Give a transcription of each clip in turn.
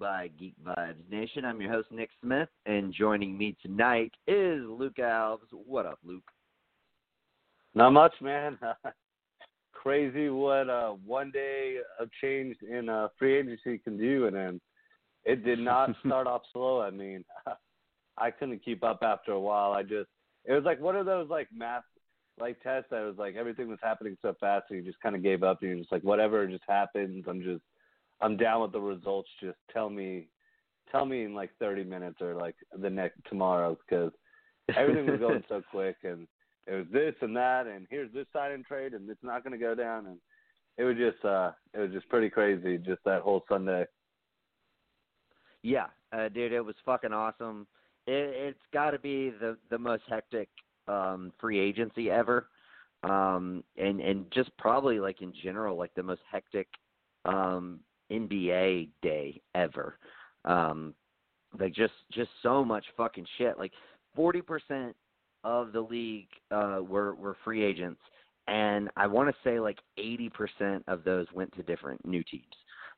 by Geek Vibes Nation. I'm your host Nick Smith, and joining me tonight is Luke Alves. What up, Luke? Not much, man. Crazy what uh, one day of change in uh, free agency can do, and then it did not start off slow. I mean, I couldn't keep up after a while. I just it was like one of those like math like tests that was like everything was happening so fast, and you just kind of gave up, and you're just like whatever just happens. I'm just I'm down with the results. Just tell me, tell me in like 30 minutes or like the next tomorrow because everything was going so quick and it was this and that and here's this sign and trade and it's not going to go down and it was just uh it was just pretty crazy just that whole Sunday. Yeah, uh, dude, it was fucking awesome. It, it's got to be the the most hectic um, free agency ever, um, and and just probably like in general like the most hectic um, NBA day ever. Um, like just just so much fucking shit. Like forty percent of the league uh, were were free agents, and I want to say like eighty percent of those went to different new teams,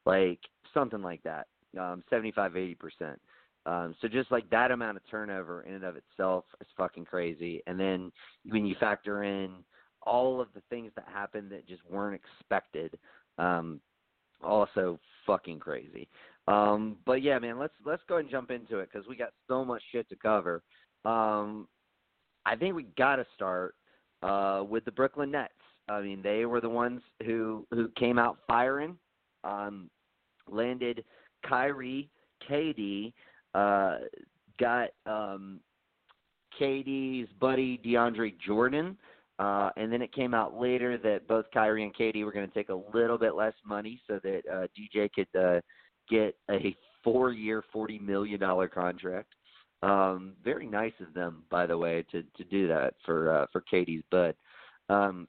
like something like that, um, 75 80 percent. Um, so just like that amount of turnover in and of itself is fucking crazy. And then when you factor in all of the things that happened that just weren't expected, um, also fucking crazy. Um, but yeah, man, let's let's go and jump into it because we got so much shit to cover. Um, I think we got to start uh, with the Brooklyn Nets. I mean, they were the ones who who came out firing, um, landed Kyrie, KD, uh, got um, KD's buddy DeAndre Jordan, uh, and then it came out later that both Kyrie and KD were going to take a little bit less money so that uh, DJ could uh, get a four-year, forty million dollar contract. Um, very nice of them, by the way, to to do that for uh, for KD's bud. Um,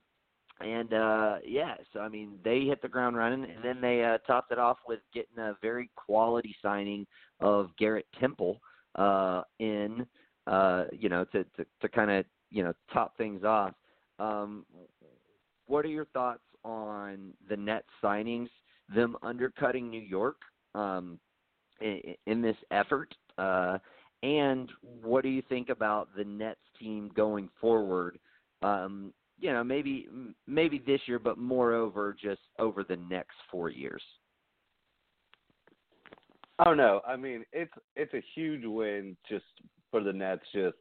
and uh yeah, so I mean they hit the ground running and then they uh topped it off with getting a very quality signing of Garrett Temple uh in uh you know to to, to kind of you know top things off. Um what are your thoughts on the net signings, them undercutting New York um in, in this effort? Uh and what do you think about the Nets team going forward? Um, you know, maybe maybe this year, but moreover, just over the next four years. I don't know. I mean, it's it's a huge win just for the Nets. Just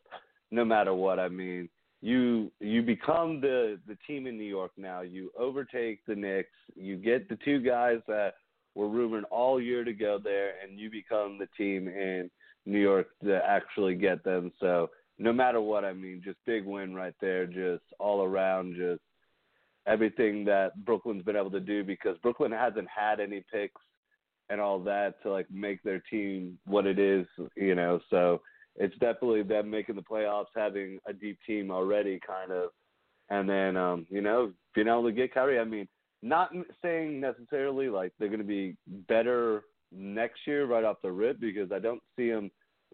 no matter what. I mean, you you become the the team in New York now. You overtake the Knicks. You get the two guys that were rumored all year to go there, and you become the team in New York to actually get them. So no matter what, I mean, just big win right there, just all around, just everything that Brooklyn's been able to do because Brooklyn hasn't had any picks and all that to like make their team what it is, you know. So it's definitely them making the playoffs, having a deep team already, kind of, and then um, you know being able to get Kyrie. I mean, not saying necessarily like they're going to be better next year right off the rip because I don't see them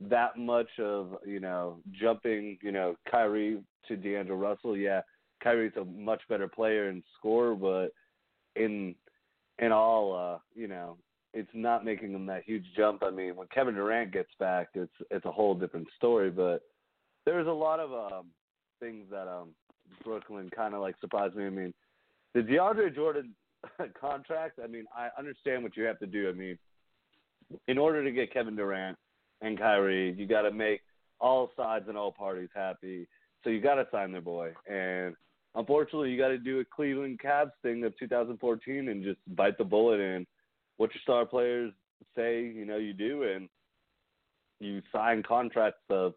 that much of you know jumping you know Kyrie to D'Angelo Russell. Yeah, Kyrie's a much better player and scorer, but in in all, uh, you know, it's not making them that huge jump. I mean, when Kevin Durant gets back, it's it's a whole different story. But there's a lot of um, things that um, Brooklyn kind of like surprised me. I mean, the DeAndre Jordan contract. I mean, I understand what you have to do. I mean, in order to get Kevin Durant and Kyrie, you got to make all sides and all parties happy. So you got to sign their boy, and unfortunately, you got to do a Cleveland Cavs thing of 2014 and just bite the bullet and what your star players say, you know, you do, and you sign contracts of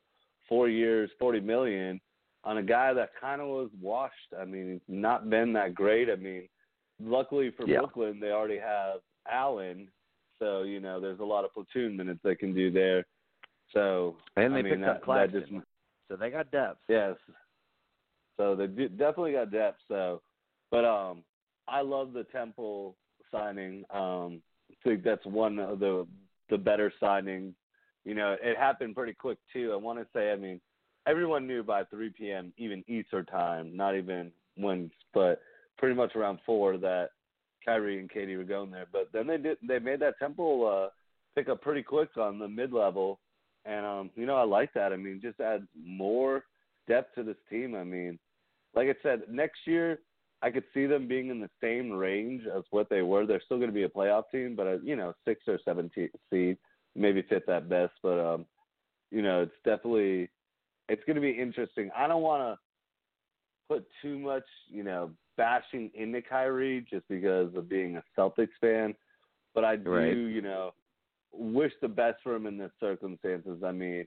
four years, 40 million on a guy that kind of was washed. I mean, he's not been that great. I mean, luckily for yeah. Brooklyn, they already have Allen, so you know, there's a lot of platoon minutes they can do there. So and they I mean, picked that, up Claxton, that just, so they got depth. Yes, so they definitely got depth. So, but um, I love the Temple signing. Um, think that's one of the the better signings. You know, it happened pretty quick too. I want to say, I mean, everyone knew by 3 p.m. even Eastern time, not even when, but pretty much around four that Kyrie and KD were going there. But then they did they made that Temple uh, pick up pretty quick on the mid level, and um, you know I like that. I mean, just add more depth to this team. I mean, like I said, next year I could see them being in the same range as what they were. They're still going to be a playoff team, but uh, you know, six or seven seed, maybe fifth at best. But um, you know, it's definitely it's going to be interesting. I don't want to put too much, you know, bashing into Kyrie just because of being a Celtics fan, but I do, right. you know, wish the best for him in the circumstances. I mean,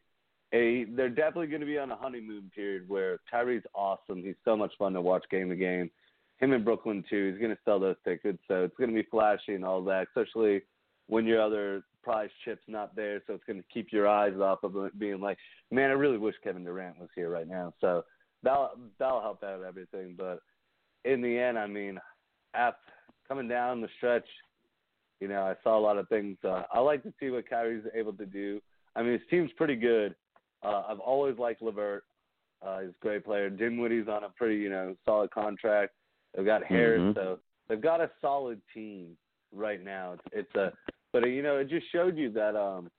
a they're definitely going to be on a honeymoon period where Kyrie's awesome. He's so much fun to watch game to game. Him in Brooklyn too. He's to sell those tickets, so it's to be flashy and all that. Especially when your other prize chip's not there, so it's to keep your eyes off of it being like, man, I really wish Kevin Durant was here right now. So that'll that'll help out everything. But in the end, I mean, after coming down the stretch, you know, I saw a lot of things. Uh, I like to see what Kyrie's able to do. I mean, his team's pretty good. Uh, I've always liked LeVert. Uh, he's a great player. Dinwiddie's on a pretty, you know, solid contract. They've got Harris, mm-hmm. so they've got a solid team right now. It's, it's a, but you know, it just showed you that, um,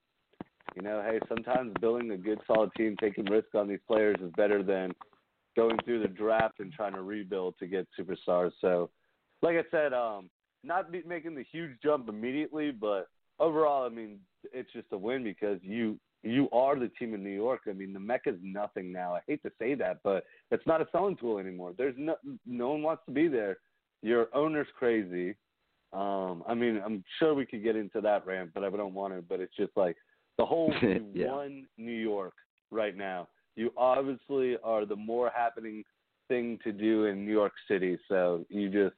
you know, hey, sometimes building a good, solid team, taking risks on these players is better than going through the draft and trying to rebuild to get superstars. So, like I said, um, not be, making the huge jump immediately, but overall, I mean, it's just a win because you you are the team in New York. I mean, the Mecca's nothing now. I hate to say that, but it's not a selling tool anymore. There's no no one wants to be there. Your owner's crazy. Um, I mean, I'm sure we could get into that rant, but I don't want to. But it's just like the whole yeah. one New York right now. You obviously are the more happening thing to do in New York City. So you just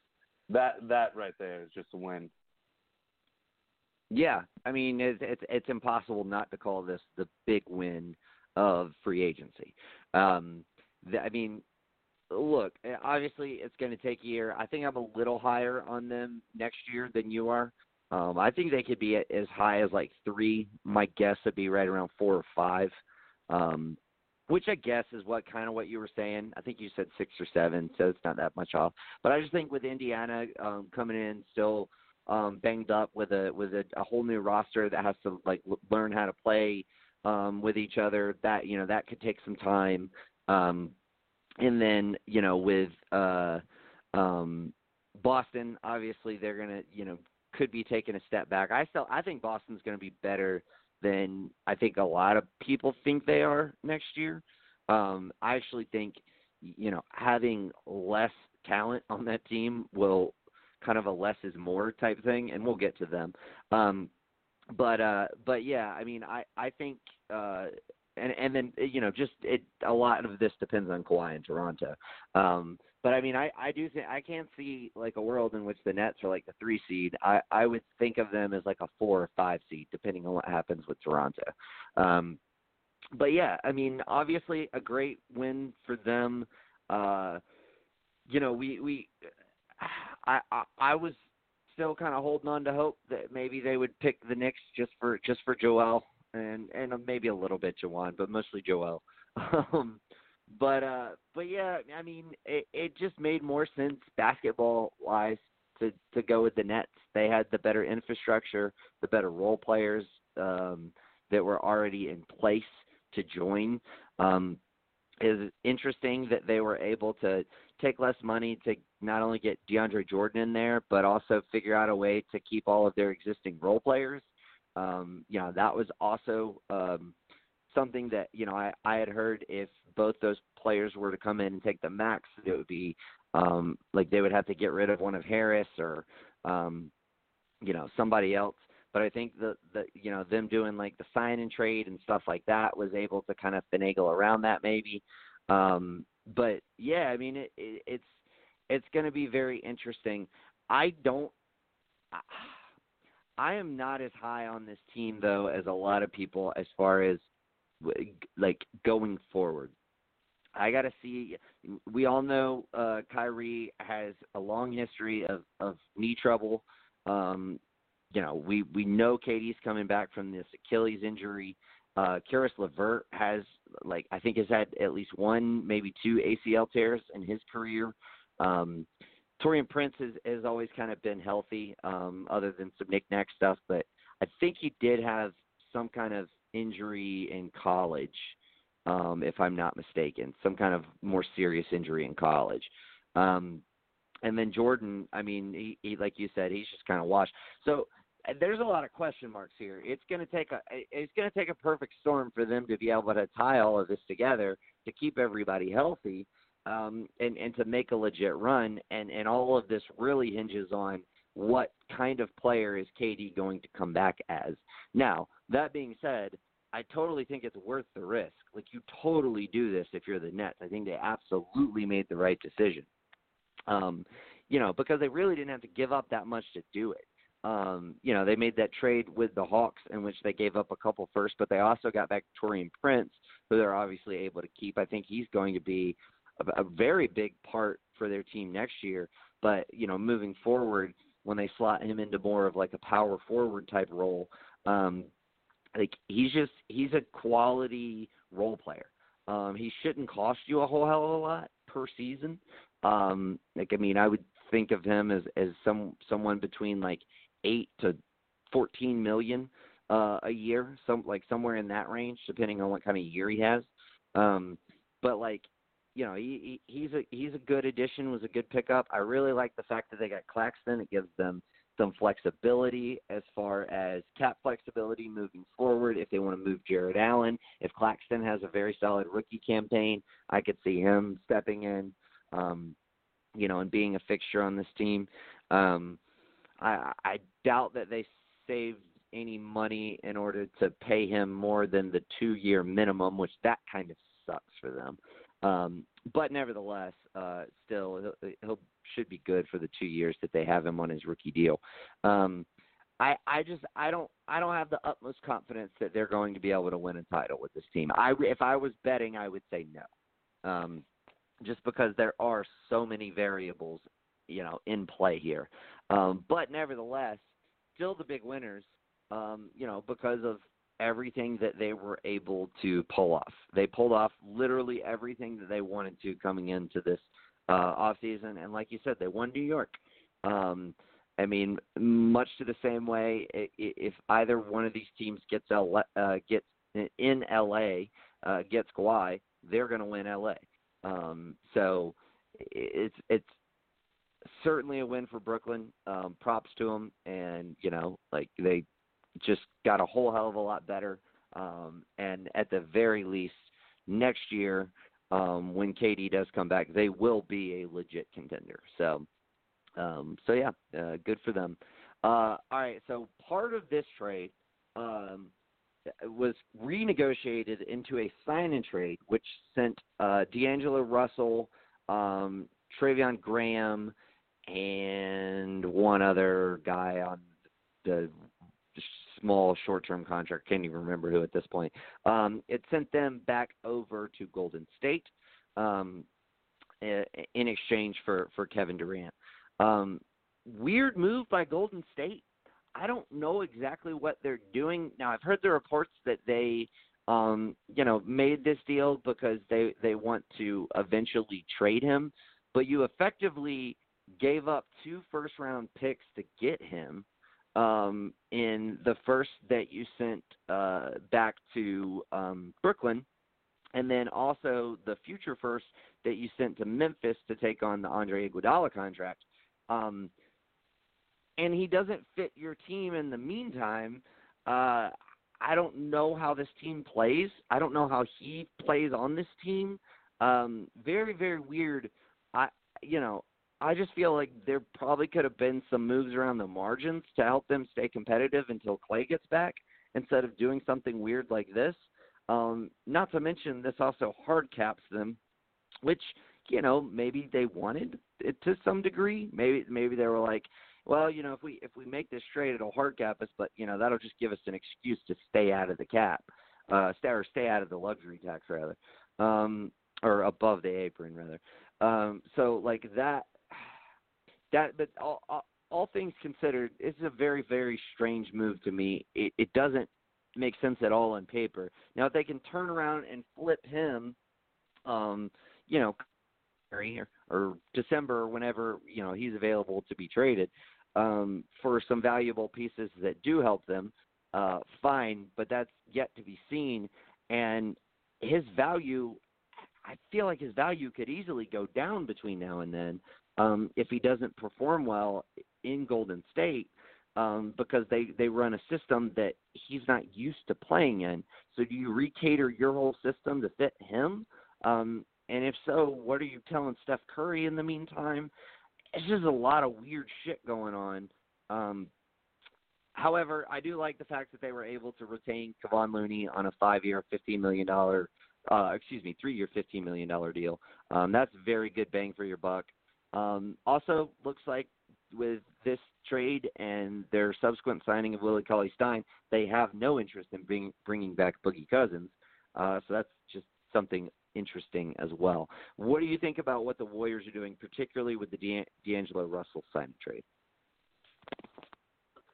that that right there is just a win. Yeah, I mean it's it's, it's impossible not to call this the big win of free agency. Um, the, I mean, look, eh, obviously it's going to take a year. I think I'm a little higher on them next year than you are. Um, I think they could be as high as like three. My guess would be right around four or five, um, which I guess is what kind of what you were saying. I think you said six or seven, so it's not that much off. But I just think with Indiana um, coming in still um, banged up with a with a, a whole new roster that has to like l- learn how to play um, with each other. That you know that could take some time. Um, and then you know with uh, um, Boston, obviously they're gonna you know could be taking a step back. I still I think Boston's to be better than I think a lot of people think they are next year. Um, I actually think you know having less talent on that team will kind of a less is more type thing, and we'll get to them. Um, but uh, but yeah, I mean, I I think. Uh, and and then you know just it a lot of this depends on Kawhi in Toronto. Um, but I mean I I do think I can't see like a world in which the Nets are like the three seed. I I would think of them as like a four or five seed depending on what happens with Toronto. Um, but yeah, I mean obviously a great win for them. Uh, you know we we I, I I was still kind of holding on to hope that maybe they would pick the Knicks just for just for Joel and and maybe a little bit Juwan, but mostly Joel. Um, but uh, but yeah, I mean, it, it just made more sense basketball wise to to go with the Nets. They had the better infrastructure, the better role players um, that were already in place to join. Um, is interesting that they were able to take less money to not only get DeAndre Jordan in there, but also figure out a way to keep all of their existing role players. Um, you know, that was also um, something that you know I, I had heard if both those players were to come in and take the max, it would be um, like they would have to get rid of one of Harris or um, you know somebody else. But I think the the you know them doing like the sign and trade and stuff like that was able to kind of finagle around that maybe. Um, but yeah, I mean it, it, it's it's going to be very interesting. I don't. I am not as high on this team though as a lot of people as far as like going forward. I got to see. We all know uh, Kyrie has a long history of of knee trouble. Um, you know, we we know KD's coming back from this Achilles injury. Uh, Caris LeVert has like I think has had at least one, maybe two ACL tears in his career. Um, Taurean Prince has, has always kind of been healthy, um, other than some knickknack stuff, but I think he did have some kind of injury in college, um, if I'm not mistaken, some kind of more serious injury in college. Um, and then Jordan, I mean, he, he like you said, he's just kind of washed. So there's a lot of question marks here. It's going to take a it's going to take a perfect storm for them to be able to tie all of this together to keep everybody healthy um, and and to make a legit run. And and all of this really hinges on what kind of player is KD going to come back as. Now that being said, I totally think it's worth the risk. Like you totally do this if you're the Nets. I think they absolutely made the right decision. Um, you know, because they really didn't have to give up that much to do it. Um, you know, they made that trade with the Hawks in which they gave up a couple first, but they also got back Taurean Prince, who they're obviously able to keep. I think he's going to be a, a very big part for their team next year. But you know, moving forward, when they slot him into more of like a power forward type role, um, like he's just he's a quality role player. Um, he shouldn't cost you a whole hell of a lot per season. Um, like I mean, I would think of him as as some someone between like eight to fourteen million uh, a year, some like somewhere in that range, depending on what kind of year he has. Um, but like you know, he, he he's a he's a good addition. Was a good pickup. I really like the fact that they got Claxton. It gives them some flexibility as far as cap flexibility moving forward. If they want to move Jarrett Allen, if Claxton has a very solid rookie campaign, I could see him stepping in, um, you know, and being a fixture on this team. Um, I, I doubt that they saved any money in order to pay him more than the two-year minimum, which that kind of sucks for them. Um, but nevertheless, uh, still he'll, he'll should be good for the two years that they have him on his rookie deal. Um, I I just I don't I don't have the utmost confidence that they're going to be able to win a title with this team. I if I was betting, I would say no, um, just because there are so many variables, you know, in play here. Um, but nevertheless, still the big winners, um, you know, because of everything that they were able to pull off. They pulled off literally everything that they wanted to coming into this uh, off season, and like you said, they won New York. Um, I mean, much to the same way, if either one of these teams gets LA, uh, gets in LA, uh, gets Kawhi, they're going to win LA. Um, so it's it's certainly a win for Brooklyn. Um, props to them, and you know, like they just got a whole hell of a lot better. Um, and at the very least, next year, um, when KD does come back, they will be a legit contender. So, um, so yeah, uh, good for them. Uh, all right, so part of this trade um, was renegotiated into a sign and trade, which sent uh, D'Angelo Russell, um, Treveon Graham, and one other guy on the small short-term contract. Can't even remember who at this point. Um, it sent them back over to Golden State um, in exchange for for Kevin Durant. Um, weird move by Golden State. I don't know exactly what they're doing. Now I've heard the reports that they um, you know, made this deal because they they want to eventually trade him, but you effectively gave up two first round picks to get him um, in the first that you sent uh, back to um, Brooklyn, and then also the future first that you sent to Memphis to take on the Andre Iguodala contract. Um, and he doesn't fit your team in the meantime. Uh, I don't know how this team plays. I don't know how he plays on this team. Um, very, very weird. I, you know, I just feel like there probably could have been some moves around the margins to help them stay competitive until Klay gets back, instead of doing something weird like this. Um, not to mention, this also hard caps them, which you know maybe they wanted it to some degree. Maybe maybe they were like, well, you know, if we if we make this trade, it'll hard cap us, but you know that'll just give us an excuse to stay out of the cap, uh, stay or stay out of the luxury tax rather, um, or above the apron rather. Um, so like that, that, but all, all, all things considered, it's a very very strange move to me. It, it doesn't make sense at all on paper. Now if they can turn around and flip him, um, you know, or, or December or whenever you know he's available to be traded, um, for some valuable pieces that do help them, uh, fine, but that's yet to be seen. And his value, I feel like his value could easily go down between now and then um, if he doesn't perform well in Golden State. Um, because they they run a system that he's not used to playing in. So do you recater your whole system to fit him? Um, and if so, what are you telling Steph Curry in the meantime? it's just a lot of weird shit going on. Um, however, I do like the fact that they were able to retain Kevon Looney on a five-year, fifteen million dollar, uh, excuse me, three-year, fifteen million dollar deal. Um, that's very good bang for your buck. Um, also, looks like with this trade and their subsequent signing of Willie Cauley Stein, they have no interest in bring, bringing back Boogie Cousins. Uh, so that's just something interesting as well. What do you think about what the Warriors are doing, particularly with the D'Angelo Russell sign trade?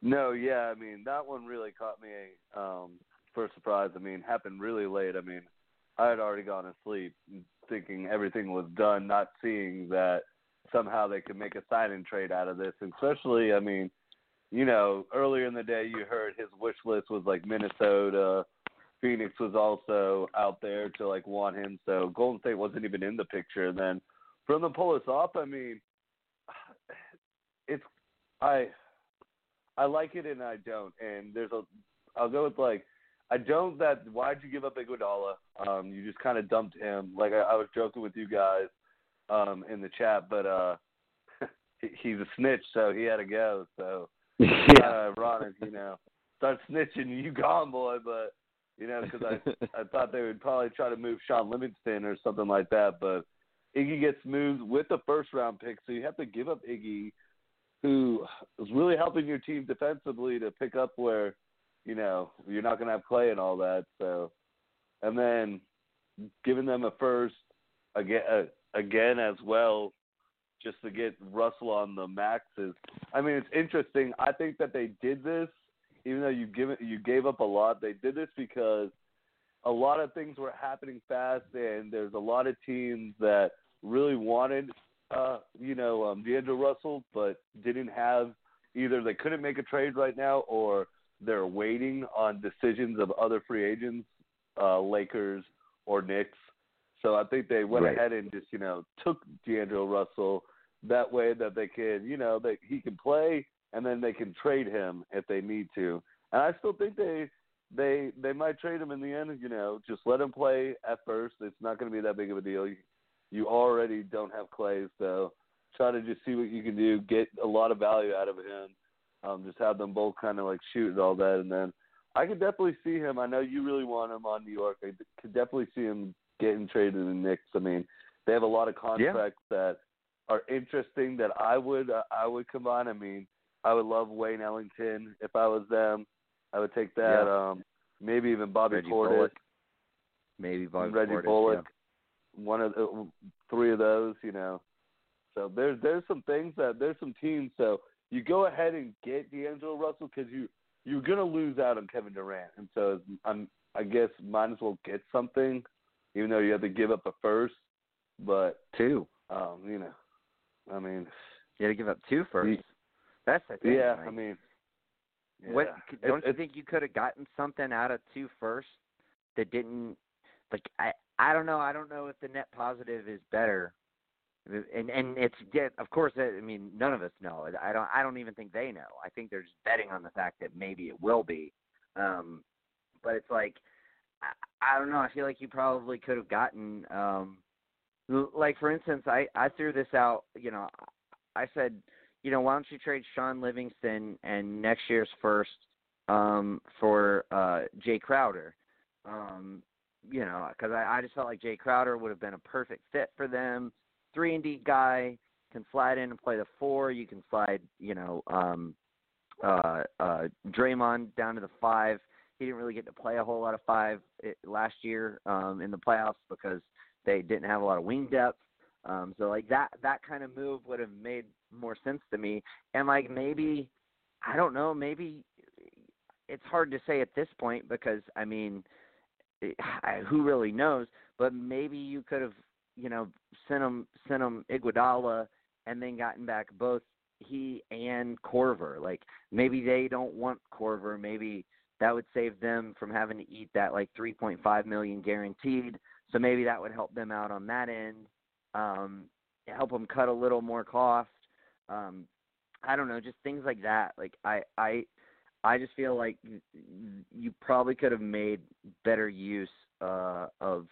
No, yeah, I mean that one really caught me um, for a surprise. I mean, happened really late. I mean, I had already gone to sleep thinking everything was done, not seeing that somehow they could make a sign and trade out of this. And especially, I mean, you know, earlier in the day you heard his wish list was like Minnesota, Phoenix was also out there to like want him, so Golden State wasn't even in the picture. And then from the pull us off, I mean, it's I I like it and I don't. And there's a I'll go with like I don't that why'd you give up Iguodala? Um, you just kind of dumped him. Like I, I was joking with you guys um in the chat, but uh he's a snitch, so he had to go. So yeah, uh, ironic, you know. Start snitching, you gone, boy. But you know, because I I thought they would probably try to move Shaun Livingston or something like that, but Iggy gets moved with the first round pick, so you have to give up Iggy, who is really helping your team defensively to pick up where, you know, you're not going to have Klay and all that. So, and then giving them a first again uh, again as well, just to get Russell on the maxes. I mean, it's interesting. I think that they did this even though you give it, you gave up a lot. They did this because a lot of things were happening fast, and there's a lot of teams that really wanted, uh, you know, um, D'Angelo Russell, but didn't have either they couldn't make a trade right now, or they're waiting on decisions of other free agents, uh, Lakers or Knicks. So I think they went right. ahead and just you know took D'Angelo Russell that way that they can you know that he can play and then they can trade him if they need to. And I still think they they they might trade him in the end. You know, just let him play at first. It's not going to be that big of a deal. You, you already don't have Klay, so try to just see what you can do. Get a lot of value out of him. Um, just have them both kind of like shoot and all that, and then I could definitely see him. I know you really want him on New York. I could definitely see him getting traded in the Knicks. I mean, they have a lot of contracts yeah. that are interesting that I would uh, I would combine. I mean, I would love Wayne Ellington if I was them. I would take that. Yeah. Um, maybe even Bobby Reggie Portis. Bullock. Maybe Bobby Reggie Portis, Bullock. Yeah. One of the, three of those, you know. So there's there's some things that there's some teams. So you go ahead and get D'Angelo Russell because you you're gonna lose out on Kevin Durant, and so I'm I guess might as well get something, even though you have to give up a first. But two, um, you know, I mean, you had to give up two two first. That's the thing. Yeah, like, I mean, yeah. what don't it, you think you could have gotten something out of two first that didn't? Like I, I don't know. I don't know if the net positive is better and and it's yeah, of course I mean none of us know I don't I don't even think they know I think they're just betting on the fact that maybe it will be um but it's like I, don't know I feel like you probably could have gotten um like for instance I I threw this out you know I said you know why don't you trade Shaun Livingston and next year's first um for uh Jae Crowder um you know because I I just felt like Jae Crowder would have been a perfect fit for them three and D guy, can slide in and play the four. You can slide, you know, um, uh, uh, Draymond down to the five. He didn't really get to play a whole lot of five it, eh, last year um, in the playoffs because they didn't have a lot of wing depth. Um, so like that that kind of move would have made more sense to me. And like maybe I don't know, maybe it's hard to say at this point because I mean, eh, who really knows? But maybe you could have you know, sent him sent him Iguodala and then gotten back both he and Korver. Like maybe they don't want Korver. Maybe that would save them from having to eat that like 3.5 million guaranteed. So maybe that would help them out on that end. Um, help them cut a little more cost. Um, I don't know, just things like that. Like I I I just feel like you probably could have made better use uh, of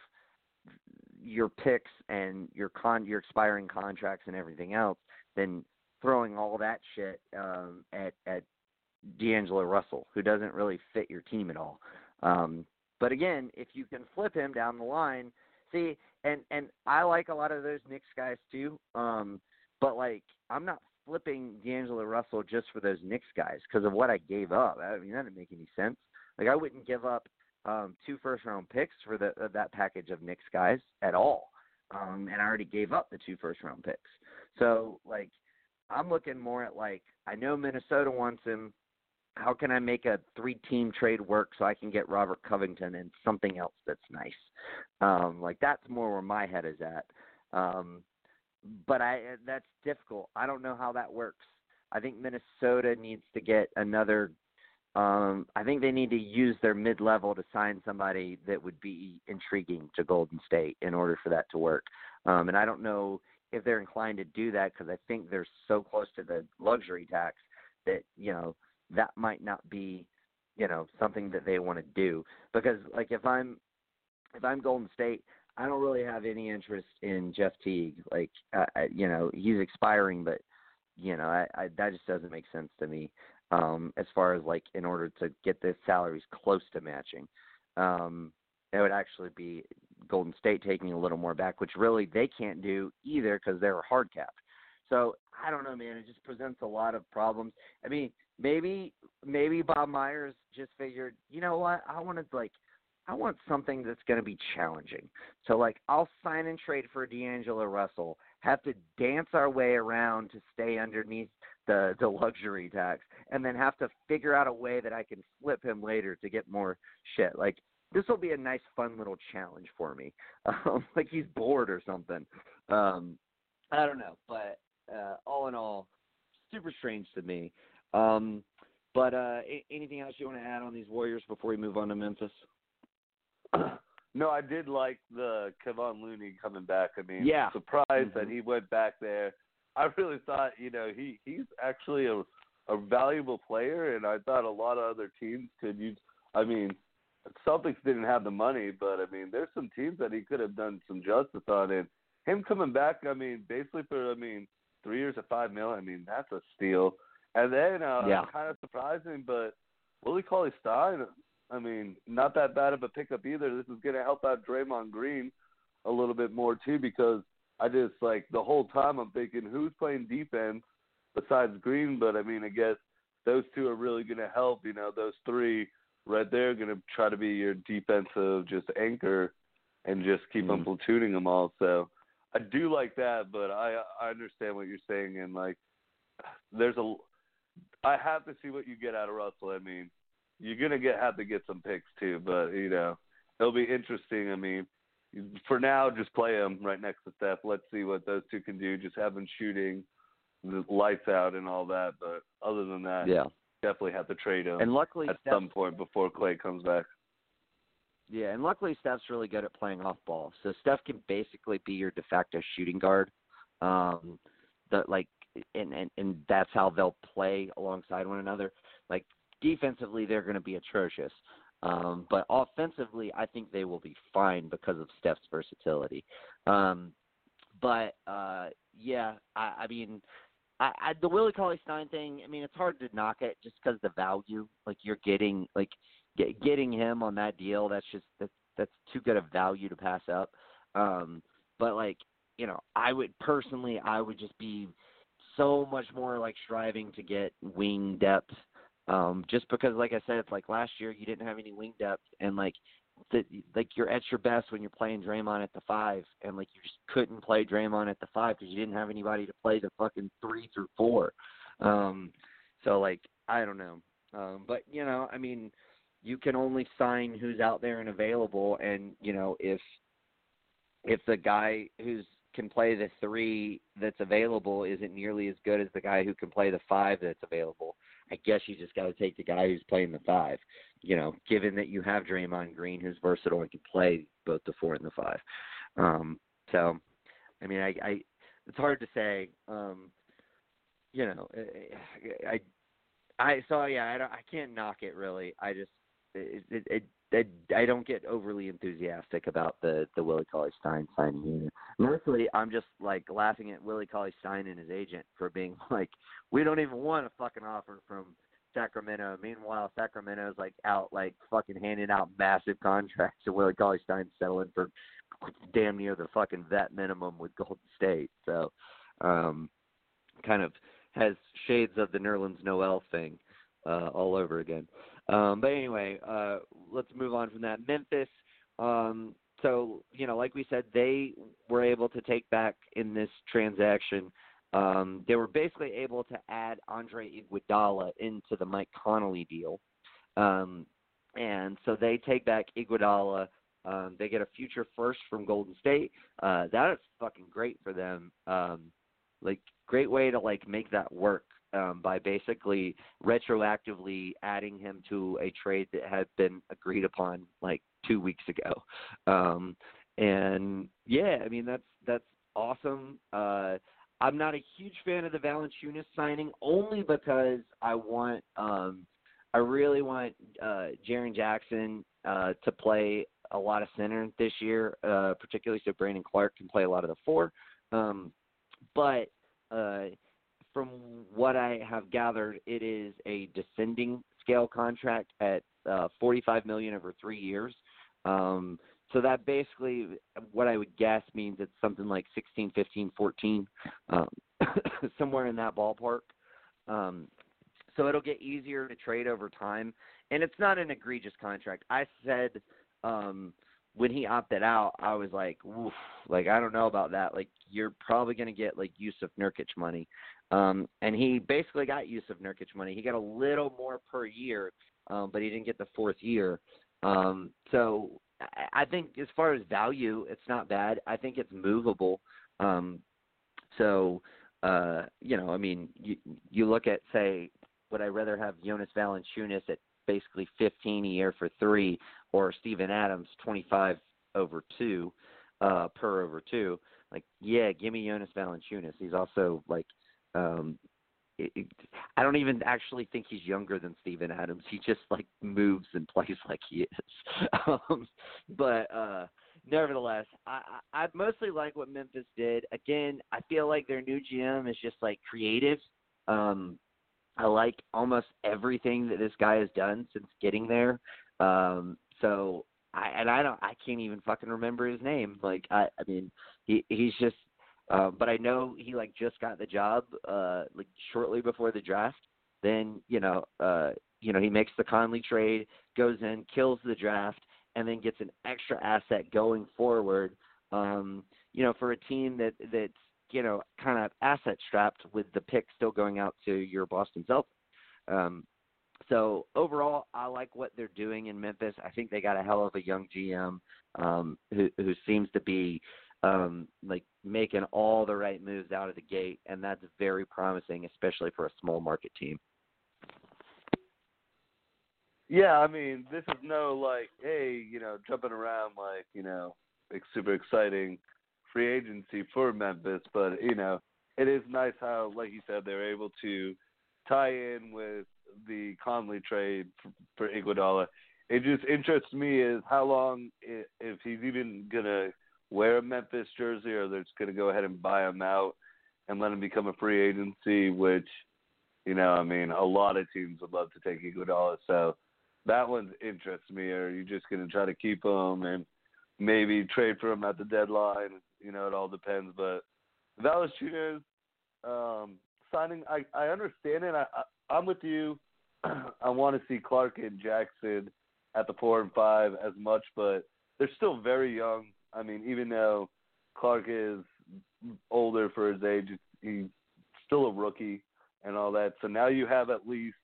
your picks and your con your expiring contracts and everything else than throwing all that shit um, at at D'Angelo Russell, who doesn't really fit your team at all. Um, but again, if you can flip him down the line, see, and and I like a lot of those Knicks guys too. Um, but like, I'm not flipping D'Angelo Russell just for those Knicks guys because of what I gave up. I mean, that didn't make any sense. Like, I wouldn't give up um, two first round picks for the, uh, that package of Knicks guys at all. Um, and I already gave up the two first round picks. So like I'm looking more at like I know Minnesota wants him. How can I make a three team trade work so I can get Robert Covington and something else that's nice? Um, like that's more where my head is at. Um, but I that's difficult. I don't know how that works. I think Minnesota needs to get another um, I think they need to use their mid level to sign somebody that would be intriguing to Golden State in order for that to work. Um, and I don't know if they're inclined to do that because I think they're so close to the luxury tax that you know that might not be you know something that they want to do because like if I'm if I'm Golden State, I don't really have any interest in Jeff Teague. Like uh, you know he's expiring, but you know I, I that just doesn't make sense to me um, as far as like in order to get the salaries close to matching. Um, it would actually be Golden State taking a little more back, which really they can't do either because they're hard capped. So I don't know, man. It just presents a lot of problems. I mean, maybe maybe Bob Myers just figured, you know what? I want to like, I want something that's going to be challenging. So like, I'll sign and trade for D'Angelo Russell. Have to dance our way around to stay underneath the the luxury tax, and then have to figure out a way that I can flip him later to get more shit. Like this will be a nice, fun little challenge for me. Um, like he's bored or something. Um, I don't know, but uh, all in all, super strange to me. Um, but uh, anything else you want to add on these Warriors before we move on to Memphis? No, I did like the Kevon Looney coming back. I mean, yeah. surprised mm-hmm. that he went back there. I really thought, you know, he he's actually a a valuable player, and I thought a lot of other teams could use. I mean, Celtics didn't have the money, but I mean, there's some teams that he could have done some justice on. And him coming back, I mean, basically for I mean three years at five mil, I mean that's a steal. And then uh, yeah. kind of surprising, but Willie Cauley Stein, I mean, not that bad of a pickup either. This is going to help out Draymond Green a little bit more too because I just like the whole time I'm thinking who's playing defense besides Green, but I mean I guess those two are really going to help. You know, those three right there are going to try to be your defensive just anchor and just keep mm-hmm. on platooning them all. So I do like that, but I I understand what you're saying and like there's a I have to see what you get out of Russell. I mean, you're gonna get have to get some picks too, but you know, it'll be interesting. I mean, for now, just play him right next to Steph. Let's see what those two can do. Just have them shooting the lights out and all that. But other than that, yeah, definitely have to trade him. And luckily, at Steph, some point before Klay comes back. Yeah, and luckily Steph's really good at playing off ball. So Steph can basically be your de facto shooting guard. Um that like and, and and that's how they'll play alongside one another. Like defensively they're gonna be atrocious. Um, but offensively I think they will be fine because of Steph's versatility. Um but uh yeah, I, I mean I, I the Willie Cauley Stein thing, I mean it's hard to knock it just because the value. Like you're getting like get, getting him on that deal, that's just that's that's too good a value to pass up. Um, but like you know, I would personally, I would just be so much more like striving to get wing depth. Um, just because, like I said, it's like last year you didn't have any wing depth, and like that, like you're at your best when you're playing Draymond at the five, and like you just couldn't play Draymond at the five because you didn't have anybody to play the fucking three through four. Um, so like I don't know, um, but you know, I mean, you can only sign who's out there and available and you know if if the guy who's can play the three that's available isn't nearly as good as the guy who can play the five that's available. I guess you just got to take the guy who's playing the five. You know, given that you have Draymond Green, who's versatile and can play both the four and the five. Um, so, I mean, I, I it's hard to say. Um, you know, I, I, I so yeah, I don't, I can't knock it really. I just it, it, it, I don't get overly enthusiastic about the the Willie Cauley Stein signing here. Mostly, I'm just like laughing at Willie Cauley Stein and his agent for being like, we don't even want a fucking offer from Sacramento. Meanwhile, Sacramento's like out like fucking handing out massive contracts, and Willie Cauley Stein's settling for damn near the fucking vet minimum with Golden State. So, um, kind of has shades of the Nerlens Noel thing uh, all over again. Um, but anyway, uh, let's move on from that. Memphis. Um, so you know, like we said, they were able to take back in this transaction. Um, they were basically able to add Andre Iguodala into the Mike Conley deal, um, and so they take back Iguodala. Um, they get a future first from Golden State. Uh, that is fucking great for them. Um, like great way to like make that work um, by basically retroactively adding him to a trade that had been agreed upon like two weeks ago. Um, and yeah, I mean that's that's awesome. Uh, I'm not a huge fan of the Valanciunas signing only because I want um, I really want uh, Jaren Jackson uh, to play a lot of center this year, uh, particularly so Brandon Clarke can play a lot of the four. Um, but uh, from what I have gathered, it is a descending scale contract at uh, 45 million over three years. Um, so that basically, what I would guess means it's something like 16, 15, 14, um, somewhere in that ballpark. Um, so it'll get easier to trade over time, and it's not an egregious contract. I said um, when he opted out, I was like, Oof, like I don't know about that. Like you're probably to get like Jusuf Nurkic money, um, and he basically got Jusuf Nurkic money. He got a little more per year, um, but he didn't get the fourth year. Um, so I, I think as far as value, it's not bad. I think it's movable. Um, so uh, you know, I mean, you you look at say, would I rather have Jonas Valanciunas at basically 15 a year for three, or Steven Adams 25 over two uh, per over two. Like, yeah, give me Jonas Valanciunas. He's also like, um, it, it, I don't even actually think he's younger than Steven Adams. He just like moves and plays like he is. um, but uh, nevertheless, I, I I mostly like what Memphis did. Again, I feel like their new GM is just like creative. Um, I like almost everything that this guy has done since getting there. Um, so I and I don't I can't even fucking remember his name. Like I I mean he he's just uh, but I know he like just got the job uh like shortly before the draft. Then, you know, uh you know, he makes the Conley trade, goes in, kills the draft, and then gets an extra asset going forward. Um, you know, for a team that that's you know kind of asset strapped with the pick still going out to your Boston Um, so overall, I like what they're doing in Memphis. I think they got a hell of a young GM um, who who seems to be um, like making all the right moves out of the gate, and that's very promising, especially for a small market team. Yeah, I mean, this is no like, hey, you know, jumping around like, you know, like super exciting free agency for Memphis, but you know, it is nice how, like you said, they're able to tie in with the Conley trade for, for Iguodala. It just interests me is how long if he's even gonna wear a Memphis jersey or they're just gonna go ahead and buy him out and let him become a free agency, which you know, I mean, a lot of teams would love to take Iguodala. So that one interests me. Or are you just gonna try to keep him and maybe trade for him at the deadline? You know, it all depends. But Valanciunas um, signing, I I understand it. I, I I'm with you. I want to see Clarke and Jackson at the four and five as much, but they're still very young. I mean, even though Clarke is older for his age, he's still a rookie and all that. So now you have at least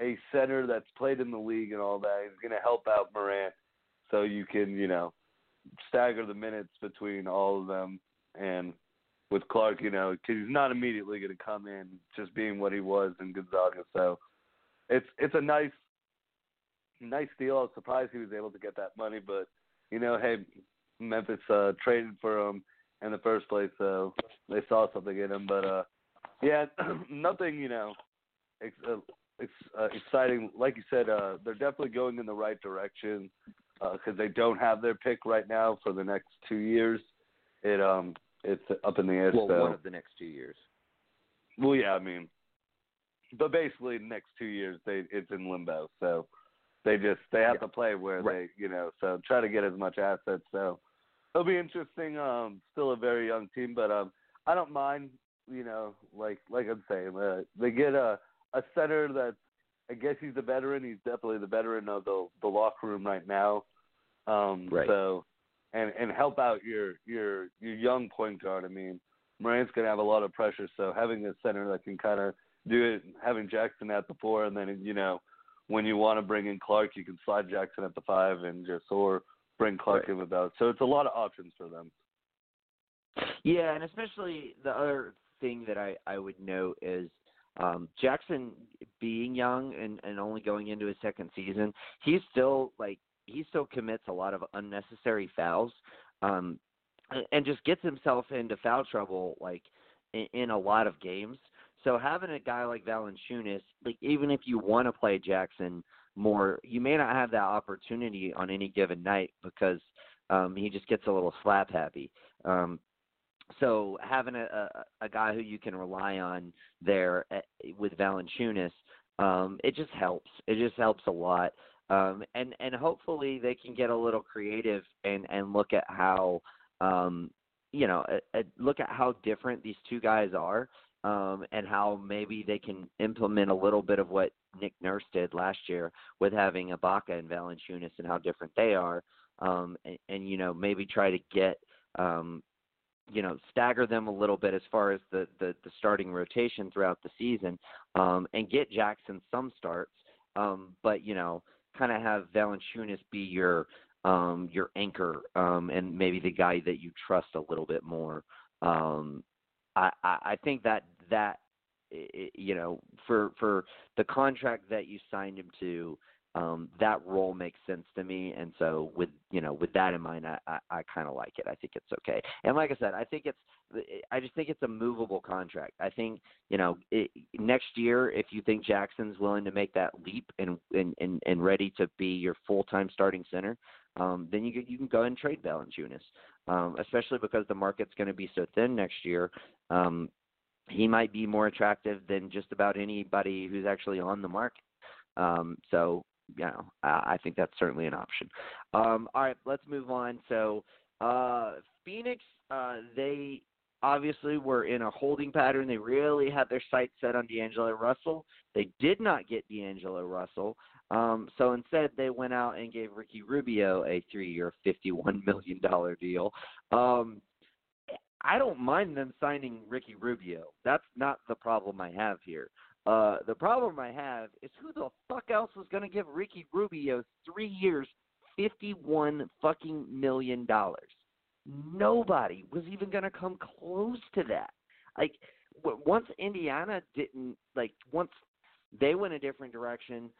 a center that's played in the league and all that. He's going to help out Morant, so you can you know stagger the minutes between all of them. And with Clarke, you know, because he's not immediately going to come in just being what he was in Gonzaga. So it's it's a nice nice deal. I was surprised he was able to get that money, but you know, hey, Memphis uh, traded for him in the first place, so they saw something in him. But uh, yeah, nothing, you know, ex- uh, it's uh, exciting. Like you said, uh, they're definitely going in the right direction because uh, they don't have their pick right now for the next two years. It um it's up in the air. Well, so. one of the next two years. Well, yeah, I mean, but basically, the next two years they it's in limbo. So they just they have yeah. to play where right. they you know so try to get as much assets. So it'll be interesting. Um, still a very young team, but um, I don't mind. You know, like like I'm saying, uh, they get a a center that I guess he's the veteran. He's definitely the veteran of the the locker room right now. Um, right. So, and and help out your your your young point guard. I mean, Morant's gonna have a lot of pressure. So having a center that can kind of do it, having Jackson at the four, and then you know when you want to bring in Clarke, you can slide Jackson at the five and just or bring Clarke right. in without. So it's a lot of options for them. Yeah, and especially the other thing that I I would note is um Jackson being young and and only going into his second season, he's still like he still commits a lot of unnecessary fouls um and just gets himself into foul trouble like in, in a lot of games. So having a guy like Valanciunas, like even if you want to play Jackson more, you may not have that opportunity on any given night because um he just gets a little slap happy. Um so having a, a a guy who you can rely on there at, with Valanciunas, um, it just helps. It just helps a lot. Um, and and hopefully they can get a little creative and and look at how um, you know a, a, look at how different these two guys are. Um, and how maybe they can implement a little bit of what Nick Nurse did last year with having Ibaka and Valanciunas and how different they are, um, and, and you know maybe try to get um, you know stagger them a little bit as far as the the, the starting rotation throughout the season um and get Jackson some starts um but you know kind of have Valanciunas be your um your anchor um and maybe the guy that you trust a little bit more. Um I I, I think that that you know for for the contract that you signed him to um, that role makes sense to me. And so with you know with that in mind, I, I, I kind of like it. I think it's okay. And like I said, I think it's I just think it's a movable contract. I think you know it, next year if you think Jackson's willing to make that leap and and and, and ready to be your full time starting center, um, then you you can go and trade Valanciunas. Um, especially because the market's going to be so thin next year. Um, he might be more attractive than just about anybody who's actually on the market. Um, so you know, uh, I think that's certainly an option. Um, all right, let's move on. So, uh, Phoenix, uh, they obviously were in a holding pattern. They really had their sights set on D'Angelo Russell. They did not get D'Angelo Russell. Um, so instead, they went out and gave Ricky Rubio a three-year, fifty-one million dollar deal. Um, I don't mind them signing Ricky Rubio. That's not the problem I have here. Uh, the problem I have is who the fuck else was going to give Ricky Rubio three years, fifty-one fucking million dollars? Nobody was even going to come close to that. Like w- once Indiana didn't like once they went a different direction,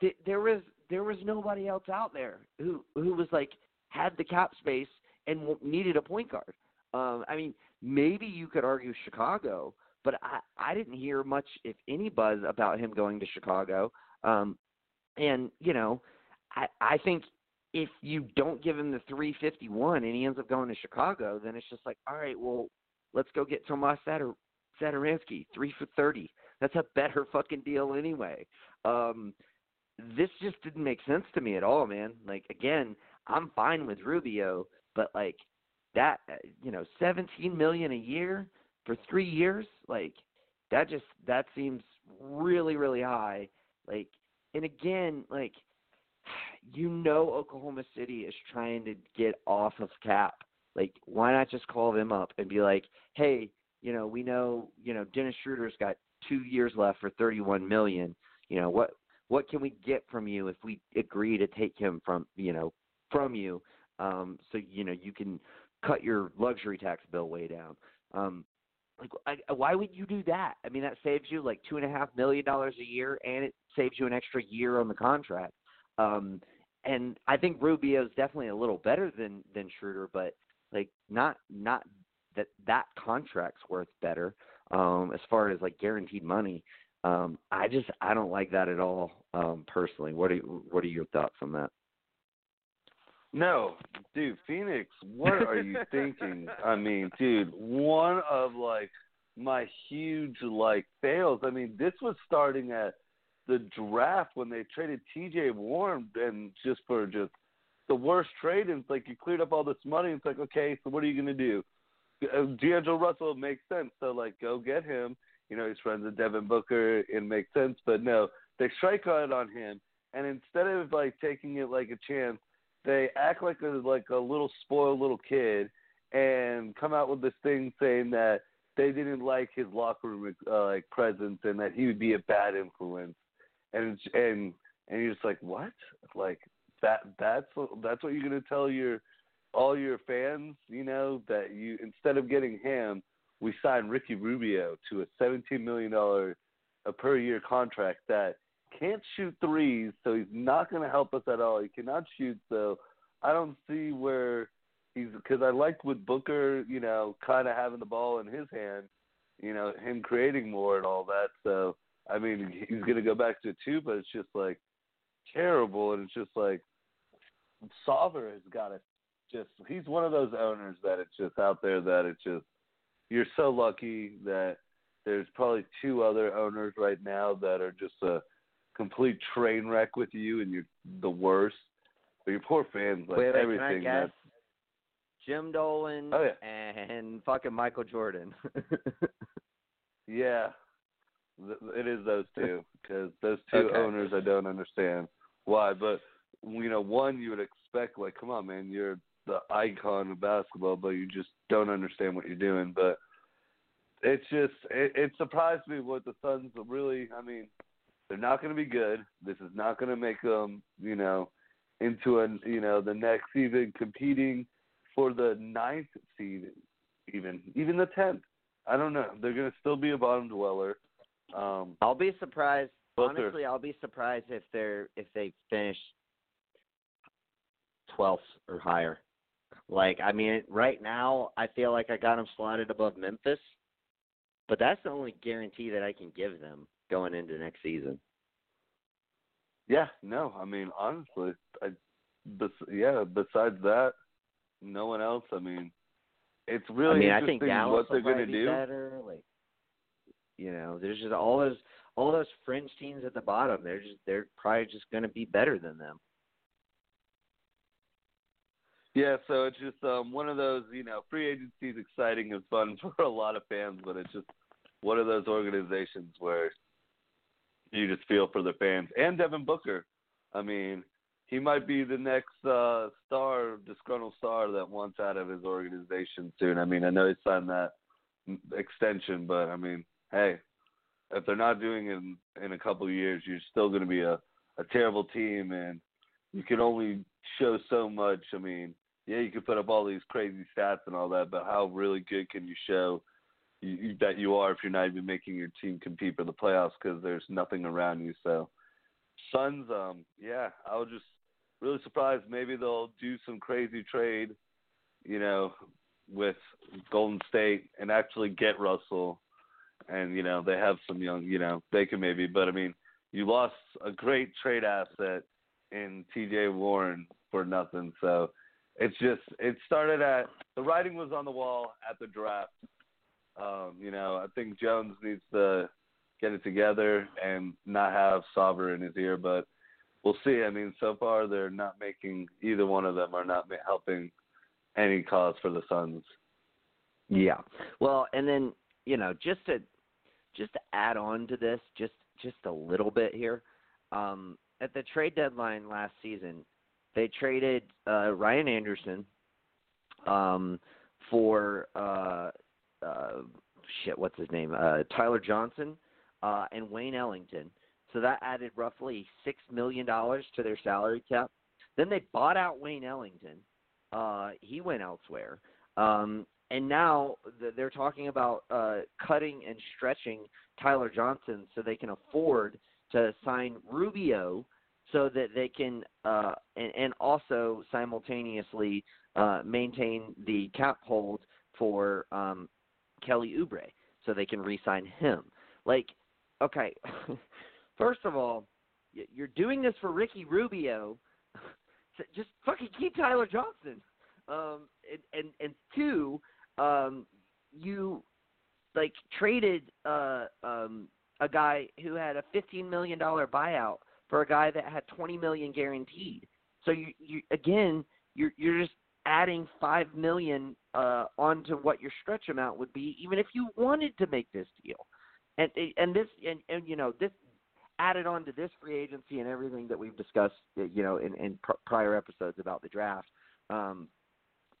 th- there was there was nobody else out there who who was like had the cap space and w- needed a point guard. Um, I mean, maybe you could argue Chicago, but I I didn't hear much, if any, buzz about him going to Chicago. Um, and you know, I I think if you don't give him the 351 and he ends up going to Chicago, then it's just like, all right, well, let's go get Tomas Sadar- Satoransky, three for 30. That's a better fucking deal anyway. Um, this just didn't make sense to me at all, man. Like again, I'm fine with Rubio, but like that, uh, you know, 17 million a year for three years, like that just that seems really really high. Like, and again, like you know, Oklahoma City is trying to get off of cap. Like, why not just call them up and be like, hey, you know, we know, you know, Dennis Schroeder's got two years left for 31 million. You know, what what can we get from you if we agree to take him from, you know, from you, um, so you know you can cut your luxury tax bill way down. Um, like, I, why would you do that? I mean, that saves you like two and a half million dollars a year, and it saves you an extra year on the contract. Um, and I think Rubio is definitely a little better than than Schroeder, but like not not that that contract's worth better um, as far as like guaranteed money. Um, I just I don't like that at all um, personally. What are what are your thoughts on that? No, dude, Phoenix, what are you thinking? I mean, dude, one of like my huge like fails. I mean, this was starting at the draft when they traded TJ Warren and just for just the worst trade and it's like you cleared up all this money and it's like, okay, so what are you gonna do? Uh, D'Angelo Russell makes sense, so like go get him. You know, he's friends with Devin Booker, it makes sense, but no, they strike out on him and instead of like taking it like a chance they act like a like a little spoiled little kid and come out with this thing saying that they didn't like his locker room uh, like presence and that he would be a bad influence. And and and you're just like what? Like that that's that's what you're to tell your all your fans you know that you instead of getting him we signed Ricky Rubio to a 17 million dollar a per year contract that can't shoot threes, so he's not going to help us at all. He cannot shoot, so I don't see where he's because I liked with Booker, you know, kind of having the ball in his hand, you know, him creating more and all that. So I mean, he's going to go back to two, but it's just like terrible, and it's just like Sarver has got to just. He's one of those owners that it's just out there that it's just you're so lucky that there's probably two other owners right now that are just a complete train wreck with you, and you're the worst. But your poor fans, like wait, wait, everything. Can I guess? Jim Dolan oh, yeah. and fucking Michael Jordan. yeah, it is those two because those two Okay. owners I don't understand why. But you know, one you would expect like, come on, man, you're the icon of basketball, but you just don't understand what you're doing. But it's just it, it surprised me what the Suns really. I mean, they're not going to be good. This is not going to make them, you know, into a you know the next even competing for the ninth seed, even even the tenth. I don't know. They're going to still be a bottom dweller. Um, I'll be surprised. Honestly, I'll be surprised if they're if they finish twelfth or higher. Like, I mean, right now I feel like I got them slotted above Memphis, but that's the only guarantee that I can give them going into next season. yeah, no. I mean, honestly, I, bes- yeah. Besides that, no one else. I mean, it's really I mean, I interesting think what they're going to be do. better. Like, you know, there's just all those all those fringe teams at the bottom. They're just they're probably just going to be better than them. Yeah, so it's just um one of those, you know, free agency is exciting and fun for a lot of fans, but it's just one of those organizations where you just feel for the fans and Devin Booker. I mean, he might be the next uh star, disgruntled star that wants out of his organization soon. I mean, I know he signed that extension, but I mean, hey, if they're not doing it in, in a couple of years, you're still going to be a, a terrible team, and you can only show so much. I mean, yeah, you can put up all these crazy stats and all that, but how really good can you show you, that you are if you're not even making your team compete for the playoffs because there's nothing around you? So, Suns, um, yeah, I was just really surprised. Maybe they'll do some crazy trade, you know, with Golden State and actually get Russell and you know they have some young, you know, they could maybe. But I mean, you lost a great trade asset in T.J. Warren for nothing. So it's just it started at the writing was on the wall at the draft. Um, you know, I think Jones needs to get it together and not have Sarver in his ear, but we'll see. I mean, so far they're not making either one of them are not helping any cause for the Suns. Yeah. Well, and then you know, just to just to add on to this, just just a little bit here. Um, at the trade deadline last season, they traded uh, Ryan Anderson um, for uh, uh, shit. What's his name? Uh, Tyler Johnson uh, and Wayne Ellington. So that added roughly six million dollars to their salary cap. Then they bought out Wayne Ellington. Uh, he went elsewhere. Um, and now they're talking about uh, cutting and stretching Tyler Johnson so they can afford to sign Rubio so that they can uh, and, and also simultaneously uh, maintain the cap hold for um, Kelly Oubre so they can re-sign him. Like, okay, first of all, you're doing this for Ricky Rubio. Just fucking keep Tyler Johnson. Um, and, and and two, um, you like traded uh, um, a guy who had a fifteen million dollar buyout for a guy that had twenty million guaranteed. So you you again you're you're just adding five million uh, onto what your stretch amount would be, even if you wanted to make this deal. And and this and, and you know this added on to this free agency and everything that we've discussed, you know, in, in pr- prior episodes about the draft. Um,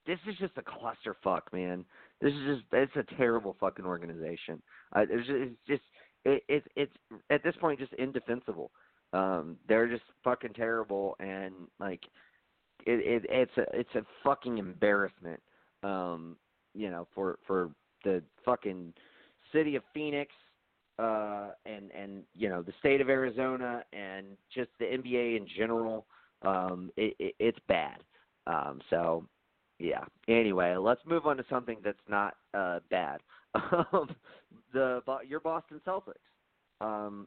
this is just a clusterfuck, man. This is just it's a terrible fucking organization. Uh, it's just, it's just it, it it's at this point just indefensible. Um, they're just fucking terrible, and like it, it it's a it's a fucking embarrassment. Um, you know, for for the fucking city of Phoenix, uh, and and you know the state of Arizona, and just the NBA in general. Um, it, it, it's bad. Um, so yeah. Anyway, let's move on to something that's not uh, bad. Um, the your Boston Celtics. Um,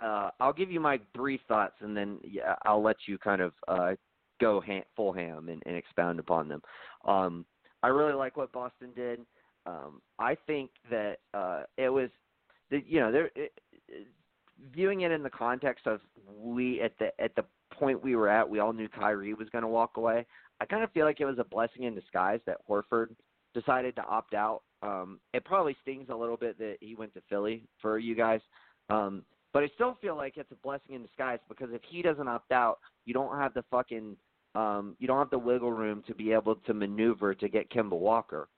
uh, I'll give you my brief thoughts, and then yeah, I'll let you kind of uh, go ha- full ham and, and expound upon them. Um, I really like what Boston did. Um, I think that uh, it was, the, you know, there. It, it, viewing it in the context of we at the at the point we were at, we all knew Kyrie was going to walk away. I kind of feel like it was a blessing in disguise that Horford decided to opt out. Um, it probably stings a little bit that he went to Philly for you guys, um, but I still feel like it's a blessing in disguise because if he doesn't opt out, you don't have the fucking um, you don't have the wiggle room to be able to maneuver to get Kemba Walker.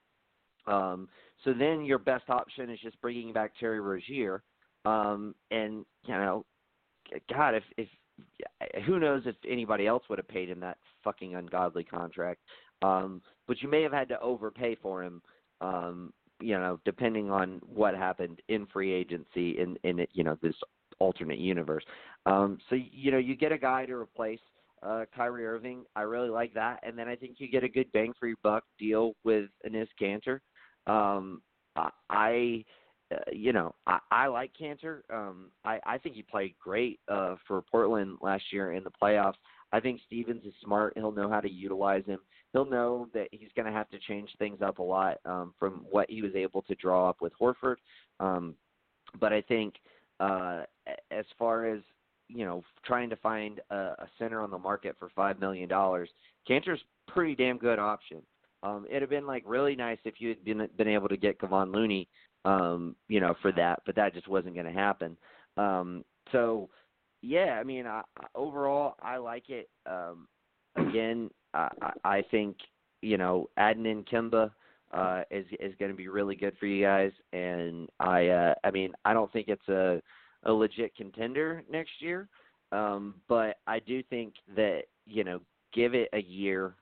Um, so then your best option is just bringing back Terry Rozier, um, and you know, God, if if who knows if anybody else would have paid him that fucking ungodly contract. Um, but you may have had to overpay for him, um, you know, depending on what happened in free agency in in it, you know this alternate universe. Um, so you know you get a guy to replace uh, Kyrie Irving. I really like that, and then I think you get a good bang for your buck deal with Enes Kanter. Um, I uh, you know, I, I like Kanter. Um, I, I think he played great uh, for Portland last year in the playoffs. I think Stevens is smart. He'll know how to utilize him. He'll know that he's going to have to change things up a lot um, from what he was able to draw up with Horford. Um, but I think uh, as far as you know, trying to find a, a center on the market for five million dollars, Kanter's pretty damn good option. Um, it'd have been like really nice if you had been been able to get Kevon Looney um, you know, for that, but that just wasn't going to happen. Um, so, yeah, I mean, I, overall, I like it. Um, again, I, I think you know, adding in Kemba uh, is is going to be really good for you guys. And I, uh, I mean, I don't think it's a a legit contender next year, um, but I do think that you know, give it a year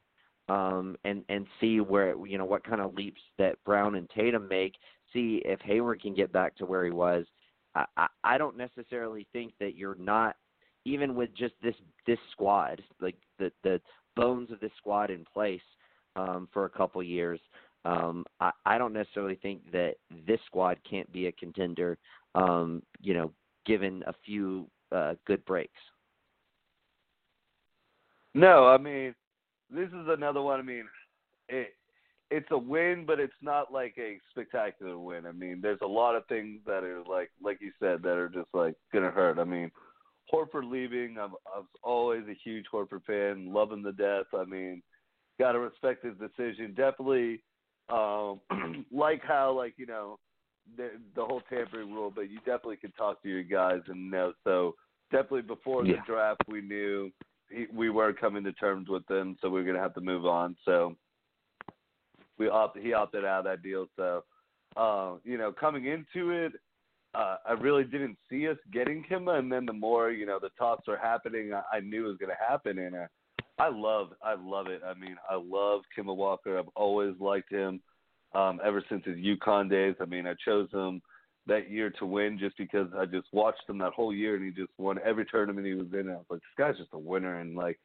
um, and and see where you know what kind of leaps that Brown and Tatum make. See if Hayward can get back to where he was. I, I, I don't necessarily think that you're not even with just this this squad, like the the bones of this squad in place um, for a couple years. Um, I, I don't necessarily think that this squad can't be a contender. Um, you know, given a few uh, good breaks. No, I mean, this is another one. I mean, it it's a win, but it's not like a spectacular win. I mean, there's a lot of things that are like, like you said, that are just like gonna hurt. I mean, Horford leaving, I'm, I was always a huge Horford fan, loving the death. I mean, gotta respect his decision. Definitely, um, like how like you know the the whole tampering rule, but you definitely could talk to your guys and know. So definitely before yeah. the draft, we knew he, we weren't coming to terms with them, so we are gonna have to move on. So we opted, he opted out of that deal. So uh, you know, coming into it, uh, I really didn't see us getting him, and then the more you know the talks are happening, I, I knew it was going to happen, and uh, I love I love it. I mean, I love Kemba Walker. I've always liked him um, ever since his UConn days. I mean, I chose him that year to win just because I just watched him that whole year and he just won every tournament he was in. And I was like, this guy's just a winner. And like,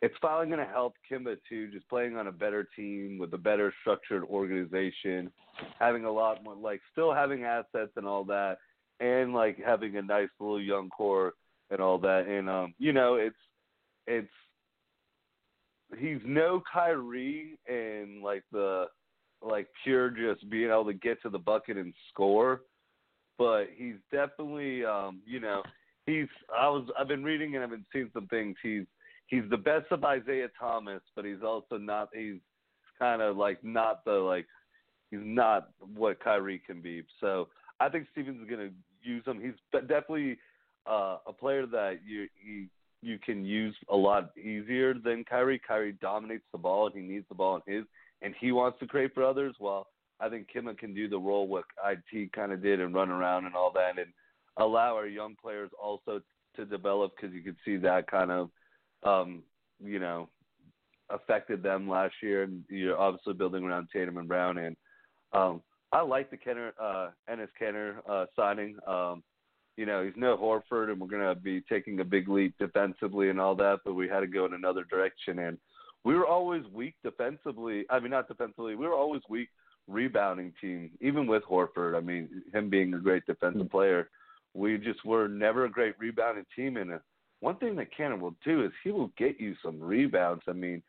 it's finally going to help Kemba too, just playing on a better team with a better structured organization, having a lot more, like, still having assets and all that, and like having a nice little young core and all that. And um, you know, it's it's he's no Kyrie and like the like pure just being able to get to the bucket and score but he's definitely um, you know he's I was I've been reading and I've been seeing some things. He's he's the best of Isaiah Thomas, but he's also not he's kind of like not the like he's not what Kyrie can be. So I think Stevens is going to use him. He's definitely uh, a player that you you you can use a lot easier than Kyrie. Kyrie dominates the ball and he needs the ball in his and he wants to create for others. well, I think Kemba can do the role what IT kind of did and run around and all that, and allow our young players also to develop because you could see that kind of, um, you know, affected them last year. And you're obviously building around Tatum and Brown. And um, I like the Kenner, uh, Enes Kanter uh, signing. Um, you know, he's no Horford, and we're going to be taking a big leap defensively and all that, but we had to go in another direction. And we were always weak defensively. I mean, not defensively. We were always weak rebounding team, even with Horford. I mean, him being a great defensive mm-hmm. player, we just were never a great rebounding team. And uh, one thing that Cannon will do is he will get you some rebounds. I mean,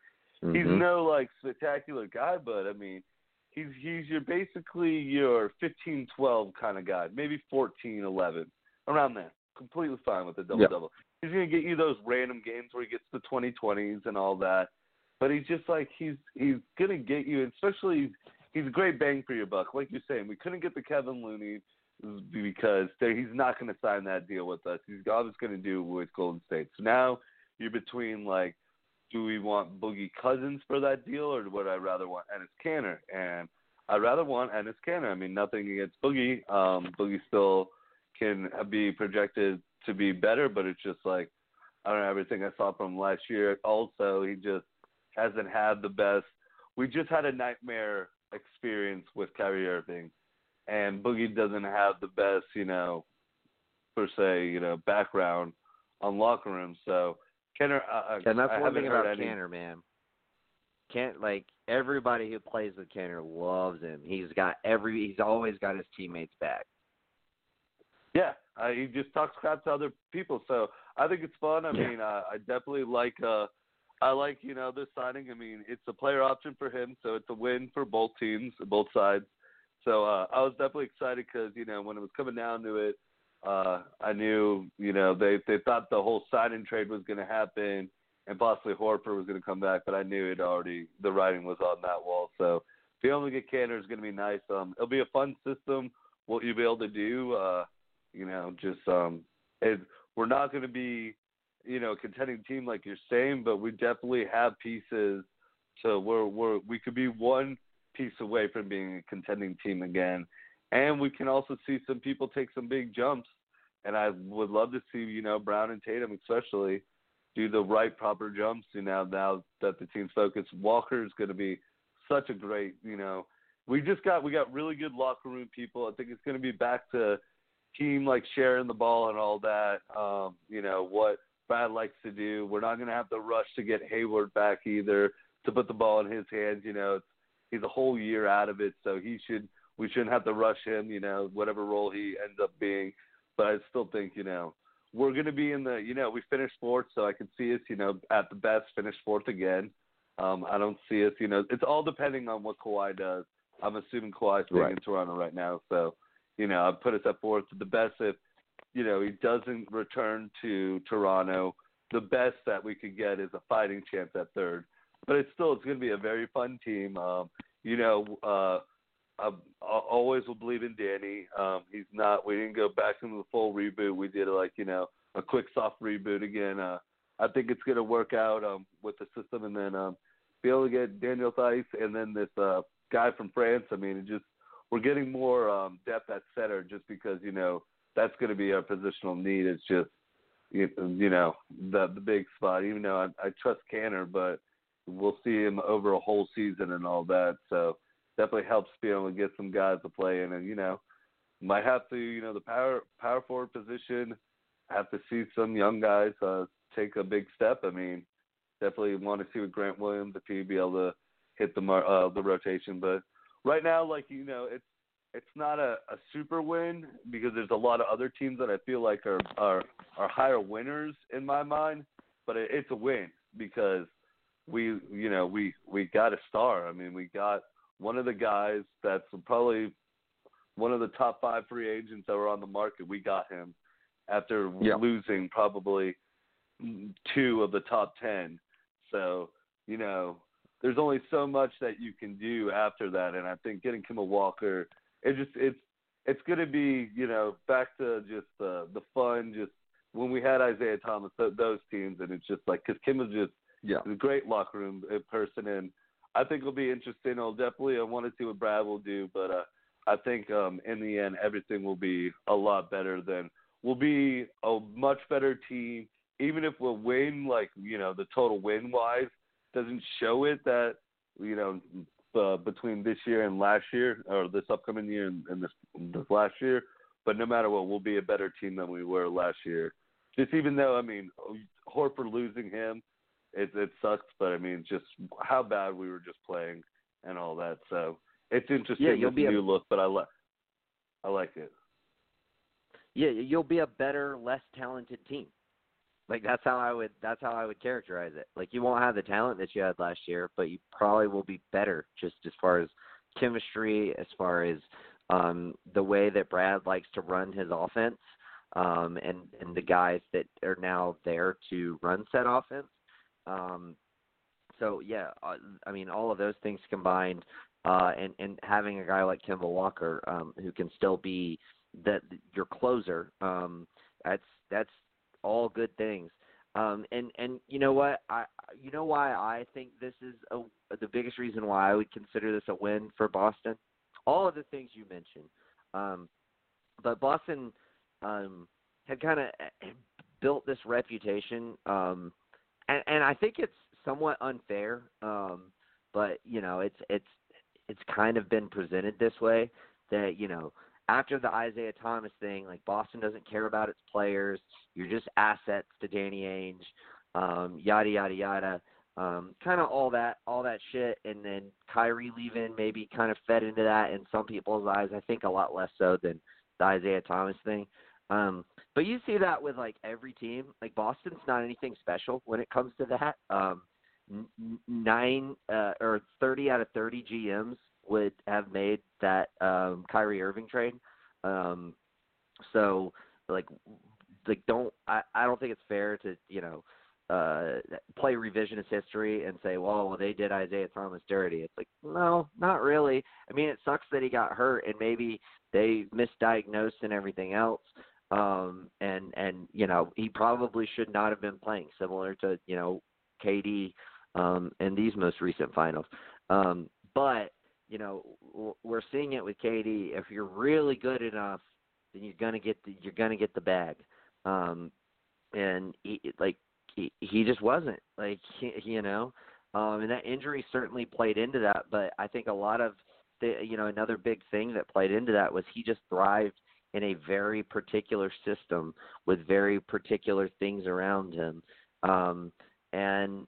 mm-hmm. he's no like spectacular guy, but I mean, he's he's your basically your 15-12 kind of guy, maybe 14-11 around there. Completely fine with the double double. He's gonna get you those random games where he gets the 20-20s and all that. But he's just like he's he's gonna get you, especially he's a great bang for your buck. Like you're saying, we couldn't get the Kevon Looney because he's not going to sign that deal with us. He's always going to do with Golden State. So now you're between like, do we want Boogie Cousins for that deal, or would I rather want Enes Kanter? And I'd rather want Enes Kanter. I mean, nothing against Boogie. Um, Boogie still can be projected to be better, but it's just like I don't know everything I saw from last year. Also, he just hasn't had the best. We just had a nightmare experience with Kyrie Irving, and Boogie doesn't have the best, you know, per se, you know, background on locker rooms. So Kenner, uh, and that's I one thing about any... Kenner, man. Can't like everybody who plays with Kenner loves him. He's got every. He's always got his teammates back. Yeah, uh, he just talks crap to other people. So I think it's fun. I yeah. mean, uh, I definitely like. uh I like, you know, this signing. I mean, it's a player option for him, so it's a win for both teams, both sides. So uh, I was definitely excited because, you know, when it was coming down to it, uh, I knew, you know, they they thought the whole signing trade was going to happen and possibly Horford was going to come back, but I knew it already. The writing was on that wall. So being able to get Kanter is going to be nice. Um, it'll be a fun system. What you'll be able to do, uh, you know, just um, it, we're not going to be you know, contending team like you're saying, but we definitely have pieces to where we're we could be one piece away from being a contending team again. And we can also see some people take some big jumps. And I would love to see, you know, Brown and Tatum especially do the right proper jumps. You know, now that the team's focused, Walker is going to be such a great, you know, we just got we got really good locker room people. I think it's going to be back to team like sharing the ball and all that. Um, you know what Brad likes to do. We're not going to have to rush to get Hayward back either to put the ball in his hands. You know, it's, he's a whole year out of it, so he should we shouldn't have to rush him. You know, whatever role he ends up being. But I still think you know we're going to be in the you know we finished fourth, so I can see us you know at the best finish fourth again. Um, I don't see us you know it's all depending on what Kawhi does. I'm assuming Kawhi's staying right. in Toronto right now, so you know I put us at fourth. The best if you know he doesn't return to Toronto. The best that we could get is a fighting chance at third but it's still it's going to be a very fun team. Um, you know, uh, I, I always will believe in Danny. Um, he's not. We didn't go back into the full reboot. We did like you know a quick soft reboot again. Uh, I think it's going to work out um, with the system, and then um, be able to get Daniel Theis and then this uh, guy from France. I mean, it just we're getting more um, depth at center just because you know that's going to be our positional need. It's just you, know the the big spot. Even though I, I trust Kanter, but we'll see him over a whole season and all that. So definitely helps be able to get some guys to play in, and you know, might have to you know the power power forward position. Have to see some young guys uh, take a big step. I mean, definitely want to see with Grant Williams if he'd be able to hit the uh, the rotation. But right now, like you know, it's it's not a, a super win because there's a lot of other teams that I feel like are are are higher winners in my mind. But it, it's a win because we you know we we got a star. I mean, we got one of the guys that's probably one of the top five free agents that were on the market. We got him after yeah. losing probably two of the top ten. So you know, there's only so much that you can do after that, and I think getting Kemba Walker, it just it's it's going to be you know back to just uh, the fun just when we had Isaiah Thomas th- those teams, and it's just like because Kemba's just yeah, a great locker room uh, person, and I think it'll be interesting. I'll definitely I want to see what Brad will do, but uh, I think um, in the end everything will be a lot better than we'll be a much better team. Even if we'll win, like you know, the total win wise doesn't show it that you know uh, between this year and last year, or this upcoming year and, and this this last year. But no matter what, we'll be a better team than we were last year. Just even though I mean Horford losing him it it sucks, but I mean, just how bad we were just playing and all that. So it's interesting. Yeah, you'll be new a, look, but I like I like it. Yeah, you'll be a better, less talented team. Like that's how I would that's how I would characterize it. Like you won't have the talent that you had last year, but you probably will be better just as far as chemistry, as far as um the way that Brad likes to run his offense, um and and the guys that are now there to run said offense. Um, so yeah, uh, I mean all of those things combined, uh, and and having a guy like Kemba Walker um, who can still be that your closer, um, that's that's all good things. Um, and and you know what I you know why I think this is a, the biggest reason why I would consider this a win for Boston. All of the things you mentioned, um, but Boston um, had kind of eh, built this reputation um, and and I think it's somewhat unfair. Um, but you know, it's it's it's kind of been presented this way that you know after the Isaiah Thomas thing, like Boston doesn't care about its players. You're just assets to Danny Ainge, um, yada yada yada. Um, kind of all that, all that shit, and then Kyrie leaving maybe kind of fed into that in some people's eyes. I think a lot less so than the Isaiah Thomas thing. Um, but you see that with like every team. Like Boston's not anything special when it comes to that. Um, nine uh, or thirty out of thirty GMs would have made that um, Kyrie Irving trade. Um, so like like don't I, I don't think it's fair to you know uh play revisionist history and say well, well they did Isaiah Thomas dirty. It's like no, not really. I mean it sucks that he got hurt and maybe they misdiagnosed and everything else um, and and you know he probably should not have been playing, similar to you know KD um, in these most recent finals. Um, but you know, we're seeing it with KD. If you're really good enough, then you're gonna get the you're gonna get the bag. Um, and he, like he, he just wasn't like he, you know, um, and that injury certainly played into that. But I think a lot of the you know another big thing that played into that was he just thrived in a very particular system with very particular things around him. Um, and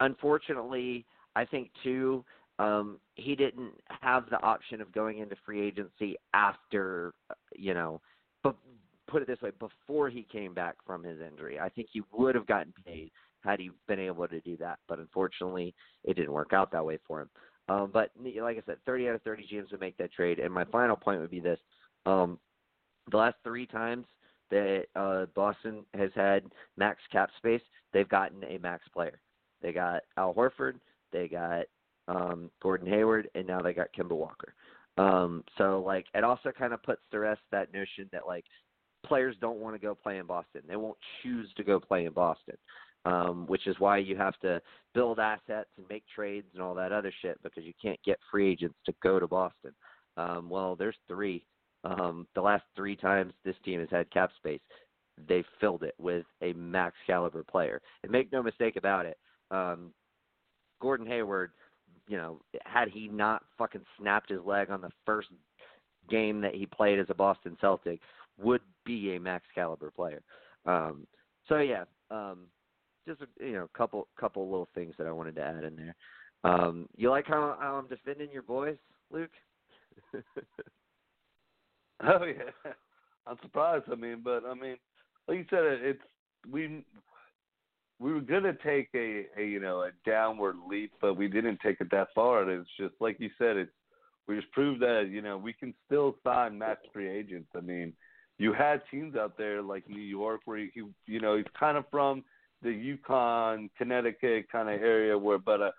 unfortunately, I think too, um, he didn't have the option of going into free agency after, you know, but put it this way, before he came back from his injury. I think he would have gotten paid had he been able to do that, but unfortunately, it didn't work out that way for him. Um, but like I said, 30 out of 30 GMs would make that trade. And my final point would be this: um, the last three times that uh, Boston has had max cap space, they've gotten a max player. They got Al Horford, they got um, Gordon Hayward, and now they got Kemba Walker. Um, so like it also kind of puts to rest that notion that like players don't want to go play in Boston. They won't choose to go play in Boston. Um, which is why you have to build assets and make trades and all that other shit because you can't get free agents to go to Boston. Um, well, there's three um, the last three times this team has had cap space, they filled it with a max caliber player. And make no mistake about it, um, Gordon Hayward, you know, had he not fucking snapped his leg on the first game that he played as a Boston Celtic, would be a max caliber player. Um, so yeah, um, just a, you know, couple couple little things that I wanted to add in there. Um, you like how, how I'm defending your boys, Luke? Oh yeah, I'm surprised. I mean, but I mean, like you said, it's we we were gonna take a, a you know a downward leap, but we didn't take it that far. And it's just like you said, it's we just proved that you know we can still sign max free agents. I mean, you had teams out there like New York where he, you know he's kind of from the UConn, Connecticut kind of area where, but uh,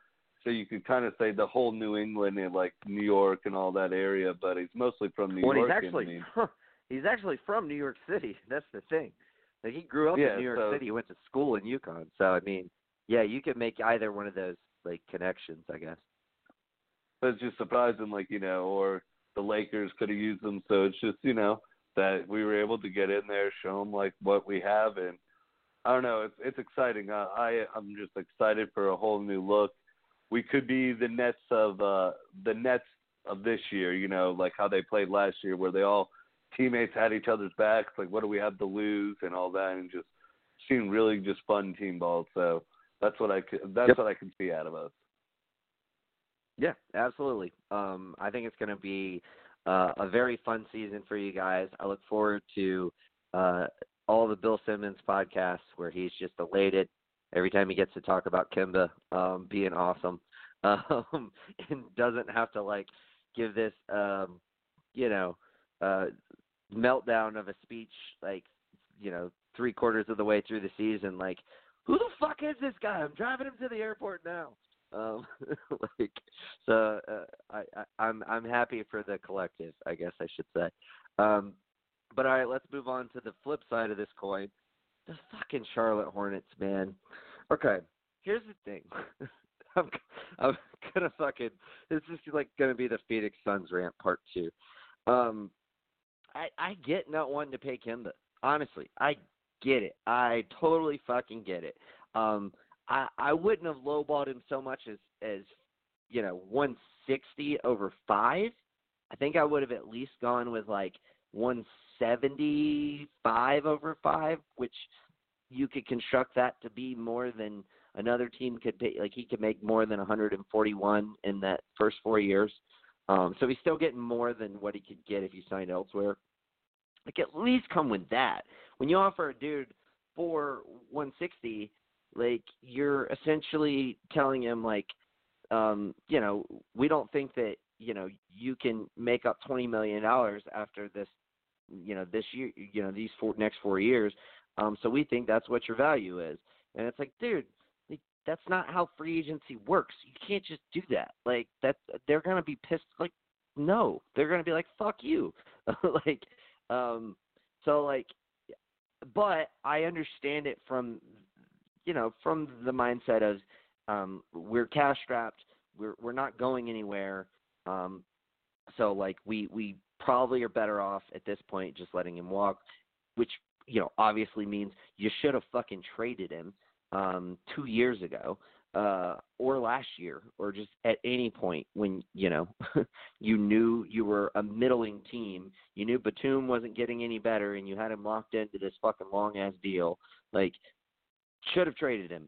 so you could kind of say the whole New England and like New York and all that area, but he's mostly from New well, York. He's actually I mean. he's actually from New York City. That's the thing. Like he grew up yeah, in New York so, City. He went to school in UConn. So I mean, yeah, you could make either one of those like connections, I guess. But it's just surprising, like you know, or the Lakers could have used them. So it's just you know that we were able to get in there, show them like what we have, and I don't know, it's it's exciting. I, I I'm just excited for a whole new look we could be the Nets of uh, the Nets of this year. You know, like how they played last year, where they all teammates had each other's backs. Like, what do we have to lose and all that, and just seemed really just fun team ball. So that's what I could, that's yep. what I can see out of us. Yeah, absolutely. Um, I think it's going to be uh, a very fun season for you guys. I look forward to uh, all the Bill Simmons podcasts where he's just elated every time he gets to talk about Kemba um, being awesome, um, and doesn't have to like give this um, you know uh, meltdown of a speech like you know three quarters of the way through the season like who the fuck is this guy? I'm driving him to the airport now. Um, like so, uh, I, I I'm I'm happy for the collective. I guess I should say. Um, but all right, let's move on to the flip side of this coin the fucking Charlotte Hornets, man. Okay, here's the thing. I'm, I'm gonna fucking. This is like gonna be the Phoenix Suns rant part two. Um, I I get not wanting to pay Kemba. Honestly, I get it. I totally fucking get it. Um, I I wouldn't have lowballed him so much as as you know 160 over five. I think I would have at least gone with like 175 over five, which you could construct that to be more than another team could pay. Like he could make more than 141 in that first four years. Um, so he's still getting more than what he could get if he signed elsewhere. Like at least come with that. When you offer a dude for 160, like you're essentially telling him like, um, you know, we don't think that you know you can make up 20 million dollars after this you know this year you know these four next four years um so we think that's what your value is and it's like dude that's not how free agency works. You can't just do that. Like that they're going to be pissed like no they're going to be like fuck you. Like um so like but i understand it from you know from the mindset of um we're cash strapped we're we're not going anywhere Um, so like we we probably are better off at this point just letting him walk, which you know obviously means you should have fucking traded him um, two years ago uh, or last year or just at any point when you know you knew you were a middling team. You knew Batum wasn't getting any better, and you had him locked into this fucking long ass deal. Like should have traded him.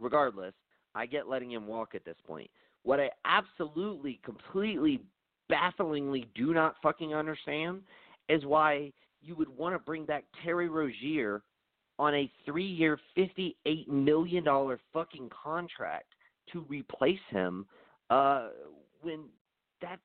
Regardless, I get letting him walk at this point. What I absolutely, completely, bafflingly do not fucking understand is why you would want to bring back Terry Rozier on a three year, $58 million fucking contract to replace him uh, when that's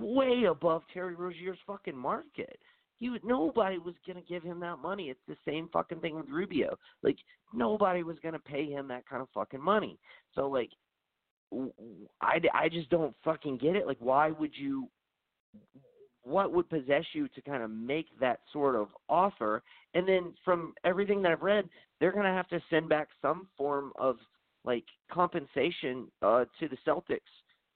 way above Terry Rozier's fucking market. He would, nobody was to give him that money. It's the same fucking thing with Rubio. Like nobody was to pay him that kind of fucking money. So like I, I just don't fucking get it. Like why would you what would possess you to kind of make that sort of offer? And then from everything that I've read, they're going to have to send back some form of like compensation uh, to the Celtics,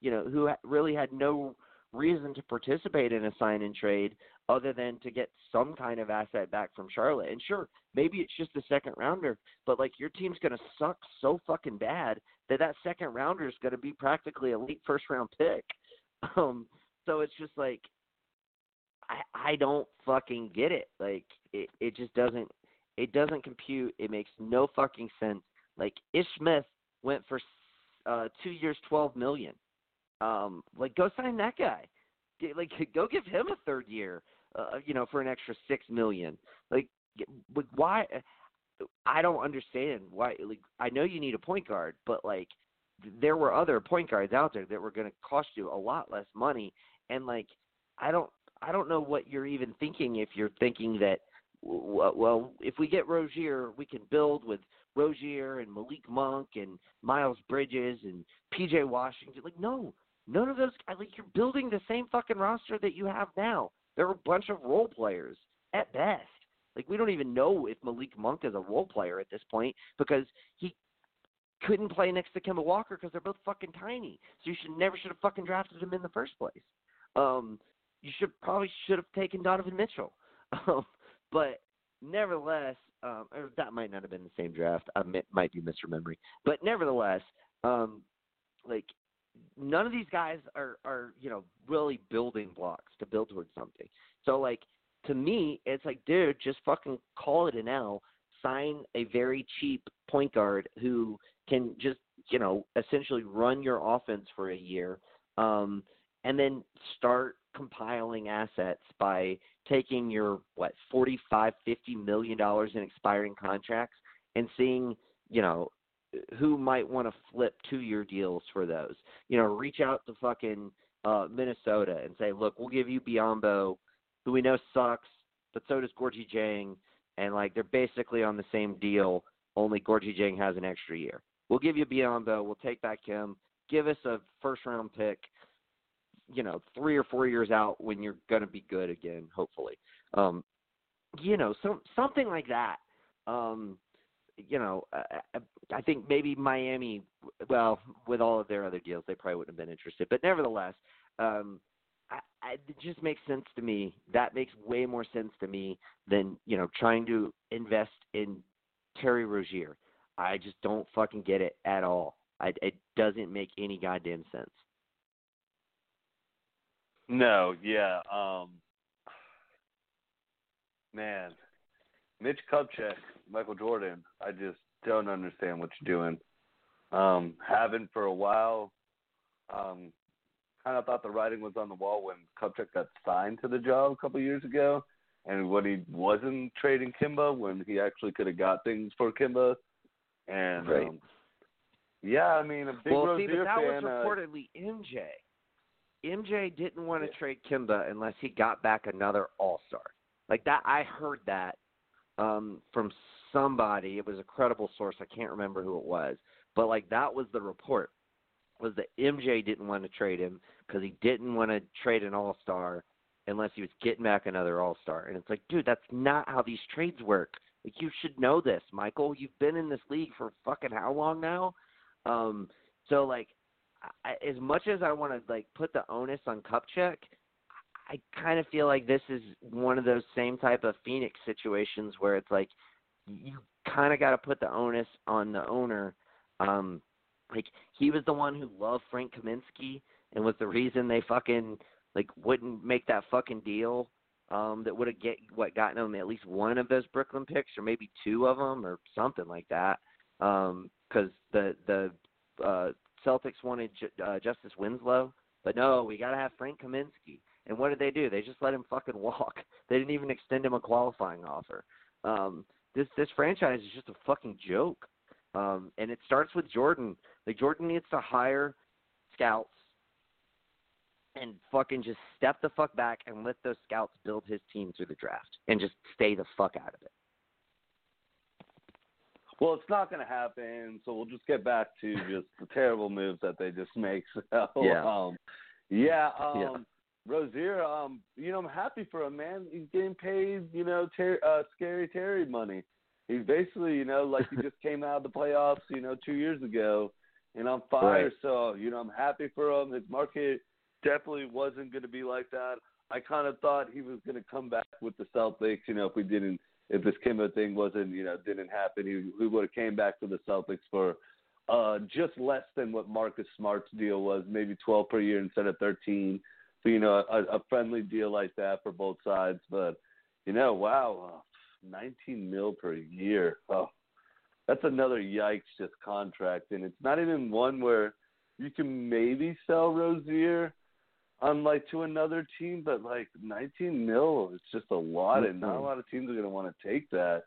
you know, who really had no reason to participate in a sign and trade other than to get some kind of asset back from Charlotte. And sure, maybe it's just a second rounder, but like your team's going to suck so fucking bad that that second rounder is going to be practically a late first round pick. Um, so it's just like I I don't fucking get it. Like it it just doesn't it doesn't compute. It makes no fucking sense. Like Ish Smith went for uh two years, twelve million. Um, like go sign that guy. Like go give him a third year. Uh, you know, for an extra six million. Like, like why? I don't understand why. Like, I know you need a point guard, but like, there were other point guards out there that were going to cost you a lot less money, and like, I don't I don't know what you're even thinking if you're thinking that well, if we get Rozier, we can build with Rozier and Malik Monk and Miles Bridges and PJ Washington. Like, no, none of those. Like, you're building the same fucking roster that you have now. They're a bunch of role players at best. Like, we don't even know if Malik Monk is a role player at this point because he couldn't play next to Kemba Walker because they're both fucking tiny. So you should never should have fucking drafted him in the first place. Um, you should probably should have taken Donovan Mitchell. Um, but nevertheless, um, that might not have been the same draft. I might be misremembering. But nevertheless, um, like none of these guys are are you know really building blocks to build towards something. So like to me, it's like, dude, just fucking call it an L. Sign a very cheap point guard who can just you know essentially run your offense for a year. Um, and then start compiling assets by taking your what 45 50 million dollars in expiring contracts and seeing you know who might want to flip two year deals for those. You know reach out to fucking uh minnesota and say look we'll give you Biyombo, who we know sucks but so does Gorgui Dieng and like they're basically on the same deal only Gorgui Dieng has an extra year. We'll give you Biyombo, we'll take back him. Give us a first round pick you know three or four years out when you're going to be good again, hopefully. Um, you know, some something like that. Um, you know, I, I think maybe Miami. Well, with all of their other deals, they probably wouldn't have been interested. But nevertheless, um, I, I, it just makes sense to me. That makes way more sense to me than you know trying to invest in Terry Rozier. I just don't fucking get it at all. I, it doesn't make any goddamn sense. No, yeah. Um man. Mitch Kupchak, Michael Jordan, I just don't understand what you're doing. Um, haven't for a while. Um kind of thought the writing was on the wall when Kupchak got signed to the job a couple of years ago, and when he wasn't trading Kemba, when he actually could have got things for Kemba, and right. um, yeah, I mean a big well, Rozier see, but that fan. was reportedly uh, MJ. MJ didn't want to Yeah. trade Kemba unless he got back another All Star. Like that, I heard that um, from somebody. It was a credible source. I can't remember who it was, but like that was the report. Was that MJ didn't want to trade him because he didn't want to trade an All Star unless he was getting back another All Star. And it's like, dude, that's not how these trades work. Like you should know this, Michael. You've been in this league for fucking how long now? Um, so like I, as much as I want to like put the onus on Kupchak, I kind of feel like this is one of those same type of Phoenix situations where it's like you kind of got to put the onus on the owner. Um, like he was the one who loved Frank Kaminsky and was the reason they fucking like wouldn't make that fucking deal um that would have get what gotten them at least one of those Brooklyn picks or maybe two of them or something like that um cuz the the uh Celtics wanted uh, Justice Winslow but no we got to have Frank Kaminsky. And what did they do? They just let him fucking walk. They didn't even extend him a qualifying offer. Um this this franchise is just a fucking joke. Um and it starts with Jordan. Like Jordan needs to hire scouts and fucking just step the fuck back and let those scouts build his team through the draft and just stay the fuck out of it. Well, it's not going to happen, so we'll just get back to just the terrible moves that they just make. So, yeah, um, yeah, um, yeah. Rozier, um, you know, I'm happy for him, man. He's getting paid, you know, ter- uh, scary Terry money. He's basically, you know, like he just came out of the playoffs, you know, two years ago, and on fire. Right. So, you know, I'm happy for him. His market definitely wasn't going to be like that. I kind of thought he was going to come back with the Celtics. You know, if we didn't, if this Kemba thing wasn't, you know, didn't happen, he, he would have came back to the Celtics for uh just less than what Marcus Smart's deal was, maybe 12 per year instead of 13. So you know, a, a friendly deal like that for both sides. But you know, wow, uh, 19 mil per year. Oh, that's another yikes just contract, and it's not even one where you can maybe sell Rozier on like to another team, but like 19 mil, it's just a lot, and not a lot of teams are going to want to take that.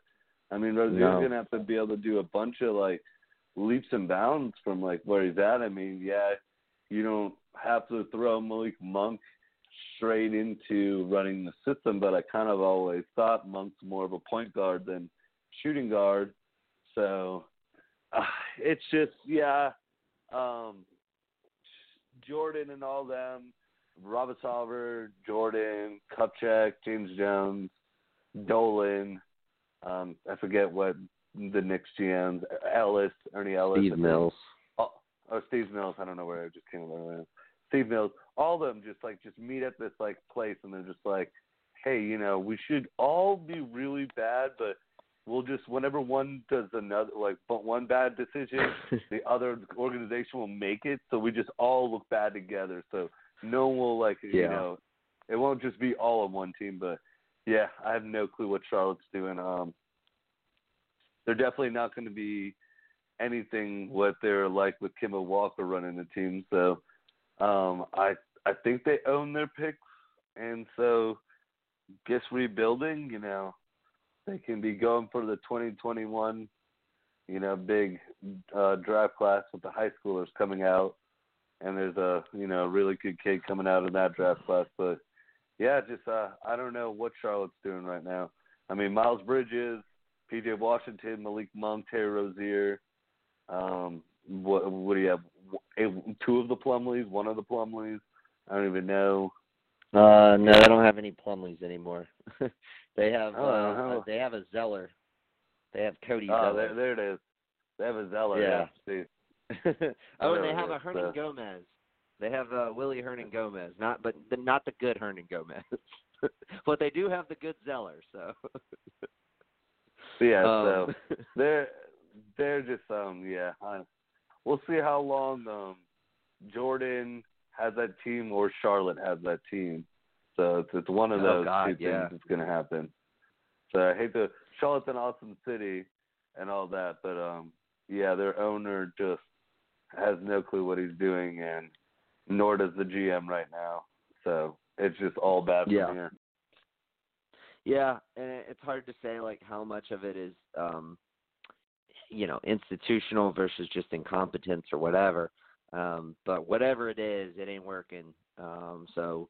I mean, Rozier's No. going to have to be able to do a bunch of like leaps and bounds from like where he's at. I mean, yeah, you don't have to throw Malik Monk straight into running the system, but I kind of always thought Monk's more of a point guard than shooting guard. So uh, it's just yeah, um, Jordan and all them, Robert Sarver, Jordan, Kupchak, James Jones, Dolan. Um, I forget what the Knicks GMs, Ellis, Ernie Ellis, Steve Mills. Oh, oh, Steve Mills. I don't know where I just came over. Steve Mills. All of them just like just meet at this like place, and they're just like, hey, you know, we should all be really bad, but we'll just whenever one does another like but one bad decision, the other organization will make it. So we just all look bad together. So no one will like you Yeah. know, it won't just be all on one team. But yeah, I have no clue what Charlotte's doing. Um, they're definitely not going to be anything what they're like with Kemba Walker running the team. So um, I I think they own their picks, and so guess rebuilding. You know, they can be going for the 2021, you know, big uh, draft class with the high schoolers coming out, and there's a you know really good kid coming out of that draft class. But yeah, just uh, I don't know what Charlotte's doing right now. I mean, Miles Bridges, P.J. Washington, Malik Monk, Terry Rozier. Um, what what do you have? W- Two of the Plumleys, one of the Plumleys. I don't even know. Uh, no, they don't have any Plumleys anymore. they have Oh, uh, how- they have a Zeller. They have Cody Oh, Zeller. there, there it is. They have a Zeller. Yeah. see. oh, and they have a Hernan uh, Gomez. They have uh, Willy Hernangomez, not but the, not the good Hernangomez, but they do have the good Zeller. So yeah, um, so they're they're just um yeah. I, we'll see how long um Jordan has that team or Charlotte has that team. So it's it's one of Oh, those God, two yeah. things that's gonna happen. So I hate to Charlotte's an awesome city and all that, but um yeah, their owner just has no clue what he's doing and nor does the GM right now. So it's just all bad from Yeah. here. Yeah, and it's hard to say like how much of it is um you know, institutional versus just incompetence or whatever. Um but whatever it is, it ain't working. Um so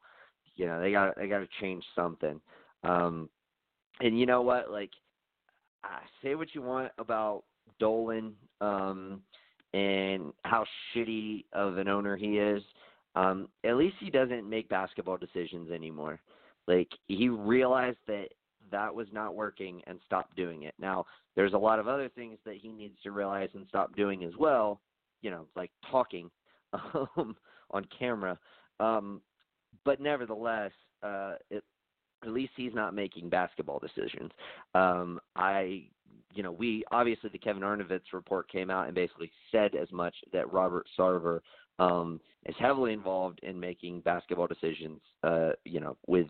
you know, they got they got to change something. Um and you know what? Like uh, say what you want about Dolan um and how shitty of an owner he is. Um at least he doesn't make basketball decisions anymore. Like he realized that that was not working and stopped doing it. Now, there's a lot of other things that he needs to realize and stop doing as well, you know, like talking. um, on camera. Um, but nevertheless, uh, it, at least he's not making basketball decisions. Um, I, you know, we obviously the Kevin Arnovitz report came out and basically said as much that Robert Sarver um, is heavily involved in making basketball decisions. Uh, you know, with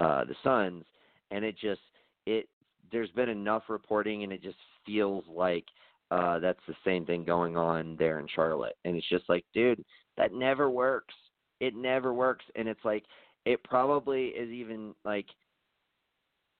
uh, the Suns, and it just it there's been enough reporting, and it just feels like uh, that's the same thing going on there in Charlotte, and it's just like, dude, that never works. It never works, and it's like it probably is even like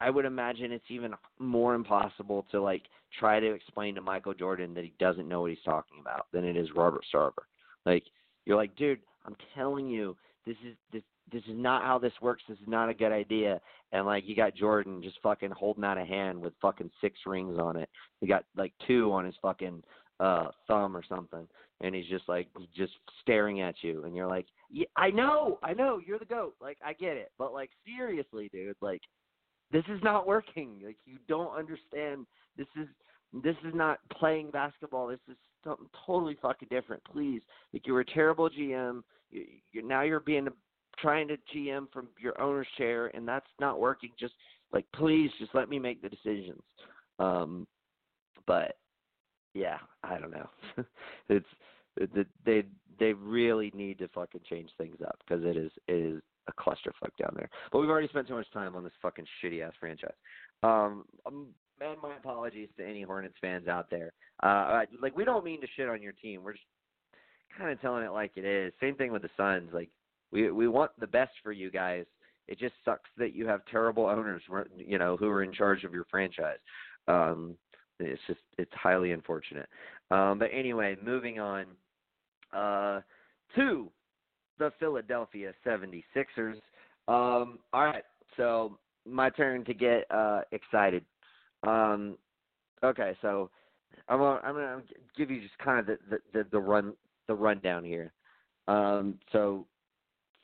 I would imagine it's even more impossible to like try to explain to Michael Jordan that he doesn't know what he's talking about than it is Robert Sarver. Like you're like, dude, I'm telling you, this is this this is not how this works. This is not a good idea. And like you got Jordan just fucking holding out a hand with fucking six rings on it. He got like two on his fucking uh thumb or something. And he's just like just staring at you and you're like, Yeah, I know, I know, you're the goat. Like I get it. But like seriously, dude, like this is not working. Like you don't understand this is this is not playing basketball. This is something totally fucking different. Please, like you're a terrible GM. You, you're now you're being trying to GM from your owner's chair, and that's not working. Just like please, just let me make the decisions. Um, but yeah, I don't know. it's it, they they really need to fucking change things up because it is it is a clusterfuck down there. But we've already spent too much time on this fucking shitty ass franchise. Um, um and my apologies to any Hornets fans out there. Uh, like we don't mean to shit on your team. We're just kind of telling it like it is. Same thing with the Suns. Like we we want the best for you guys. It just sucks that you have terrible owners, you know, who are in charge of your franchise. Um, it's just it's highly unfortunate. Um, but anyway, moving on uh, to the Philadelphia 76ers. Um, all right, so my turn to get uh, excited. Um, okay, so I'm gonna, I'm gonna give you just kind of the, the, the, run the rundown here. Um, so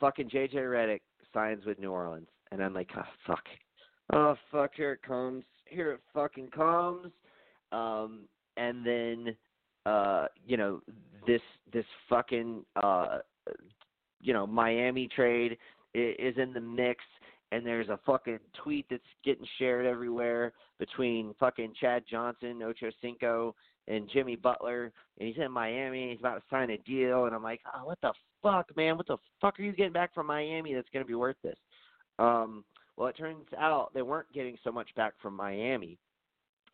fucking JJ Redick signs with New Orleans, and I'm like, oh fuck, oh fuck, here it comes, here it fucking comes. Um, and then, uh, you know, this this fucking uh, you know, Miami trade is in the mix, and there's a fucking tweet that's getting shared everywhere between fucking Chad Johnson, Ocho Cinco, and Jimmy Butler, and he's in Miami. He's about to sign a deal, and I'm like, oh, what the fuck, man? What the fuck are you getting back from Miami that's going to be worth this? Um, well, it turns out they weren't getting so much back from Miami,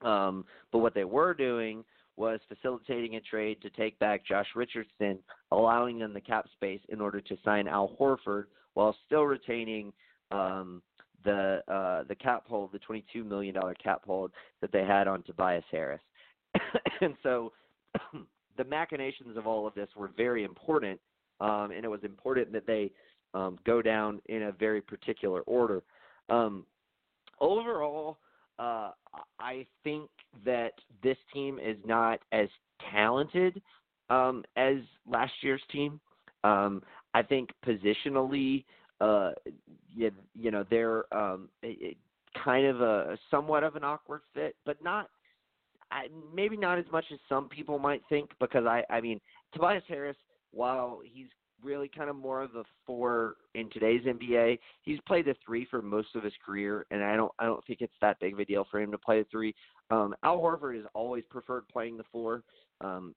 um, but what they were doing was facilitating a trade to take back Josh Richardson, allowing them the cap space in order to sign Al Horford while still retaining um, the uh, the cap hold, the $22 million cap hold that they had on Tobias Harris. and so the machinations of all of this were very important, um, and it was important that they um, go down in a very particular order. Um, overall, uh, I think that this team is not as talented um, as last year's team. Um, I think positionally, uh, you, you know, they're um, it, kind of a somewhat of an awkward fit, but not I, maybe not as much as some people might think because I I mean Tobias Harris while he's really kind of more of a four in today's NBA. He's played the three for most of his career, and I don't I don't think it's that big of a deal for him to play the three. Um, Al Horford has always preferred playing the four, um,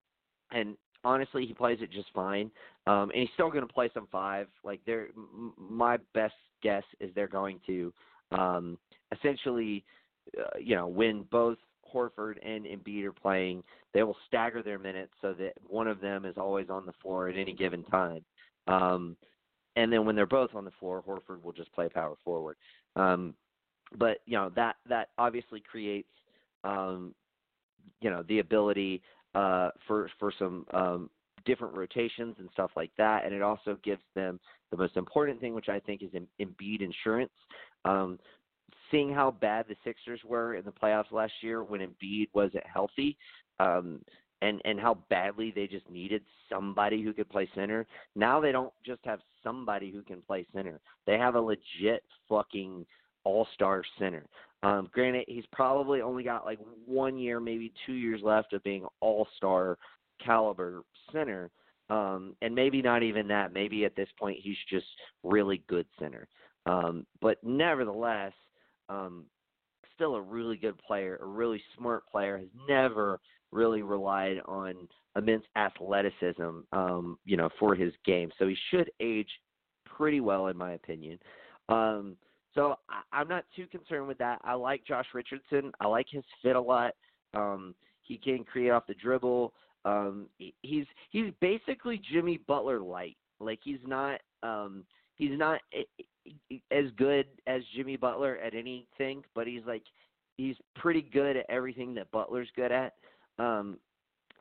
and honestly, he plays it just fine. Um, and he's still going to play some five. Like they're m- my best guess is they're going to um, essentially, uh, you know, when both Horford and Embiid are playing, they will stagger their minutes so that one of them is always on the floor at any given time. Um, and then when they're both on the floor, Horford will just play power forward. Um, but you know that that obviously creates um, you know the ability uh, for for some um, different rotations and stuff like that, and it also gives them the most important thing, which I think is in, Embiid insurance. Um, seeing how bad the Sixers were in the playoffs last year when Embiid wasn't healthy, um, and and how badly they just needed somebody who could play center. Now they don't just have somebody who can play center. They have a legit fucking all-star center. Um, granted, he's probably only got like one year, maybe two years left of being all-star caliber center, Um, and maybe not even that. Maybe at this point he's just really good center. Um, but nevertheless, um, still a really good player, a really smart player. Has never really relied on immense athleticism, um, you know, for his game. So he should age pretty well, in my opinion. Um, so I, I'm not too concerned with that. I like Josh Richardson. I like his fit a lot. Um, he can create off the dribble. Um, he's he's basically Jimmy Butler light. Like he's not um, he's not as good as Jimmy Butler at anything, but he's like he's pretty good at everything that Butler's good at. Um,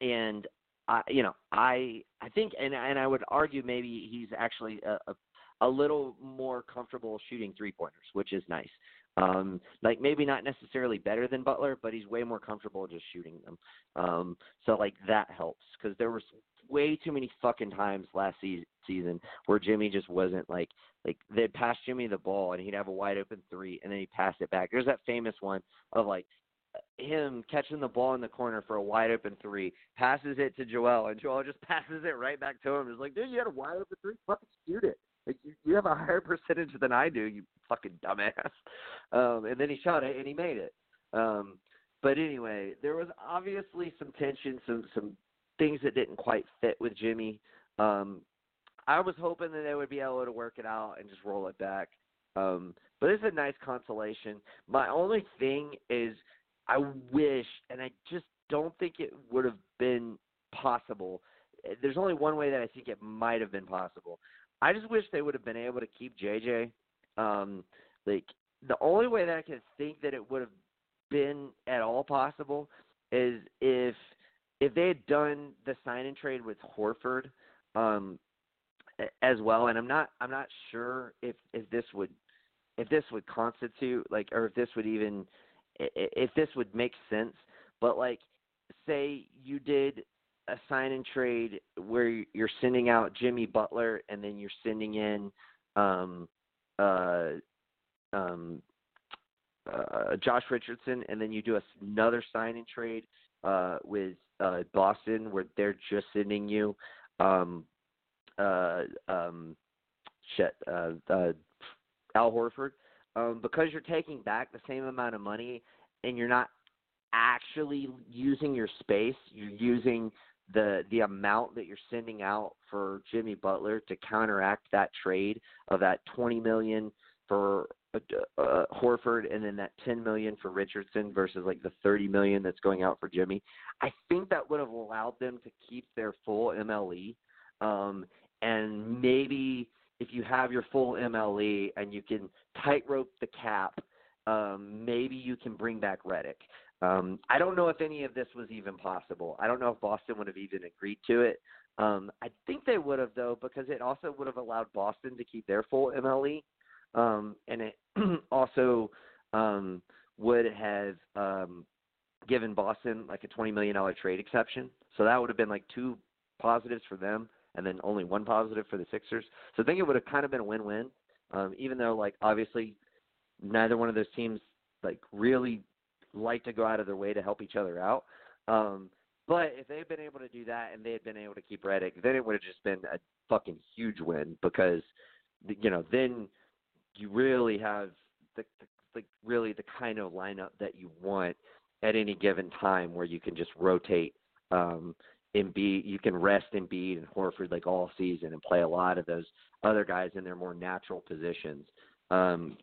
and I, you know, I I think, and and I would argue maybe he's actually a, a a little more comfortable shooting three pointers, which is nice. Um, like maybe not necessarily better than Butler, but he's way more comfortable just shooting them. Um, so like that helps because there was way too many fucking times last se- season where Jimmy just wasn't like like they'd pass Jimmy the ball and he'd have a wide open three and then he'd pass it back. There's that famous one of like him catching the ball in the corner for a wide open three, passes it to Joel, and Joel just passes it right back to him. It's like, dude, you had a wide open three, fucking shoot it. Like you, you have a higher percentage than I do, you fucking dumbass. Um, and then he shot it and he made it. Um, but anyway, there was obviously some tension, some some things that didn't quite fit with Jimmy. Um, I was hoping that they would be able to work it out and just roll it back. Um, but it's a nice consolation. My only thing is, I wish, and I just don't think it would have been possible. There's only one way that I think it might have been possible. I just wish they would have been able to keep JJ. Um, like the only way that I can think that it would have been at all possible is if if they had done the sign and trade with Horford um, as well. And I'm not I'm not sure if if this would if this would constitute like or if this would even if this would make sense. But like say you did a sign and trade where you're sending out Jimmy Butler and then you're sending in um, uh, um, uh, Josh Richardson, and then you do another sign and trade uh, with uh, Boston where they're just sending you um, uh, um, shit, uh, uh, Al Horford. Um, because you're taking back the same amount of money and you're not actually using your space, you're using the the amount that you're sending out for Jimmy Butler to counteract that trade of that 20 million for uh, uh, Horford and then that 10 million for Richardson versus like the 30 million that's going out for Jimmy. I think that would have allowed them to keep their full MLE um, and maybe if you have your full MLE and you can tightrope the cap, um, maybe you can bring back Redick. Um, I don't know if any of this was even possible. I don't know if Boston would have even agreed to it. Um, I think they would have though, because it also would have allowed Boston to keep their full MLE, um, and it also um, would have um, given Boston like a twenty million dollar trade exception. So that would have been like two positives for them, and then only one positive for the Sixers. So I think it would have kind of been a win-win. Um, even though like obviously neither one of those teams like really like to go out of their way to help each other out. Um, but if they had been able to do that and they had been able to keep Redick, then it would have just been a fucking huge win because, you know, then you really have the, the, the really the kind of lineup that you want at any given time where you can just rotate um, Embiid, you can rest Embiid and Horford like all season and play a lot of those other guys in their more natural positions um,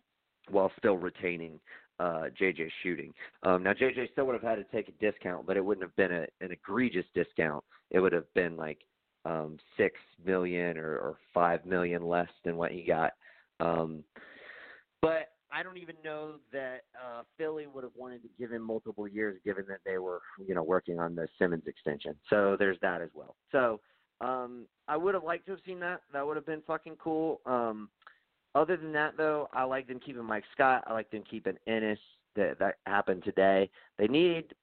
while still retaining uh, JJ shooting. Um, now JJ still would have had to take a discount, but it wouldn't have been a, an egregious discount. It would have been like um, six million or, or five million less than what he got. Um, but I don't even know that uh, Philly would have wanted to give him multiple years, given that they were, you know, working on the Simmons extension. So there's that as well. So um, I would have liked to have seen that. That would have been fucking cool. Um, other than that, though, I like them keeping Mike Scott. I like them keeping Ennis. That that happened today. They need,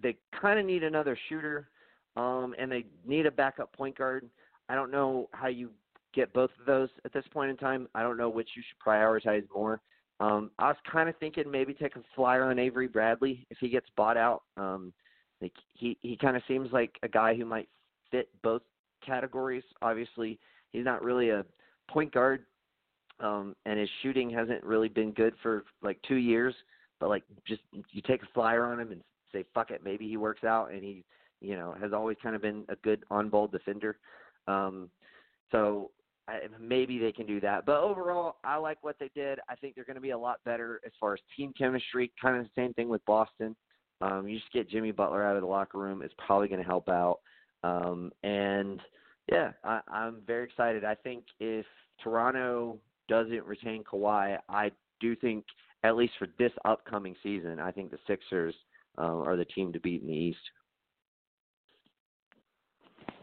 they kind of need another shooter, um, and they need a backup point guard. I don't know how you get both of those at this point in time. I don't know which you should prioritize more. Um, I was kind of thinking maybe take a flyer on Avery Bradley if he gets bought out. Um, like he he kind of seems like a guy who might fit both categories. Obviously, he's not really a point guard, um, and his shooting hasn't really been good for like two years. But like, just you take a flyer on him and say fuck it, maybe he works out, and he, you know, has always kind of been a good on-ball defender. Um, so maybe they can do that. But overall, I like what they did. I think they're going to be a lot better as far as team chemistry. Kind of the same thing with Boston. Um, you just get Jimmy Butler out of the locker room. It's probably going to help out. Um, and yeah, I, I'm very excited. I think if Toronto doesn't retain Kawhi, I do think at least for this upcoming season, I think the Sixers um, are the team to beat in the East.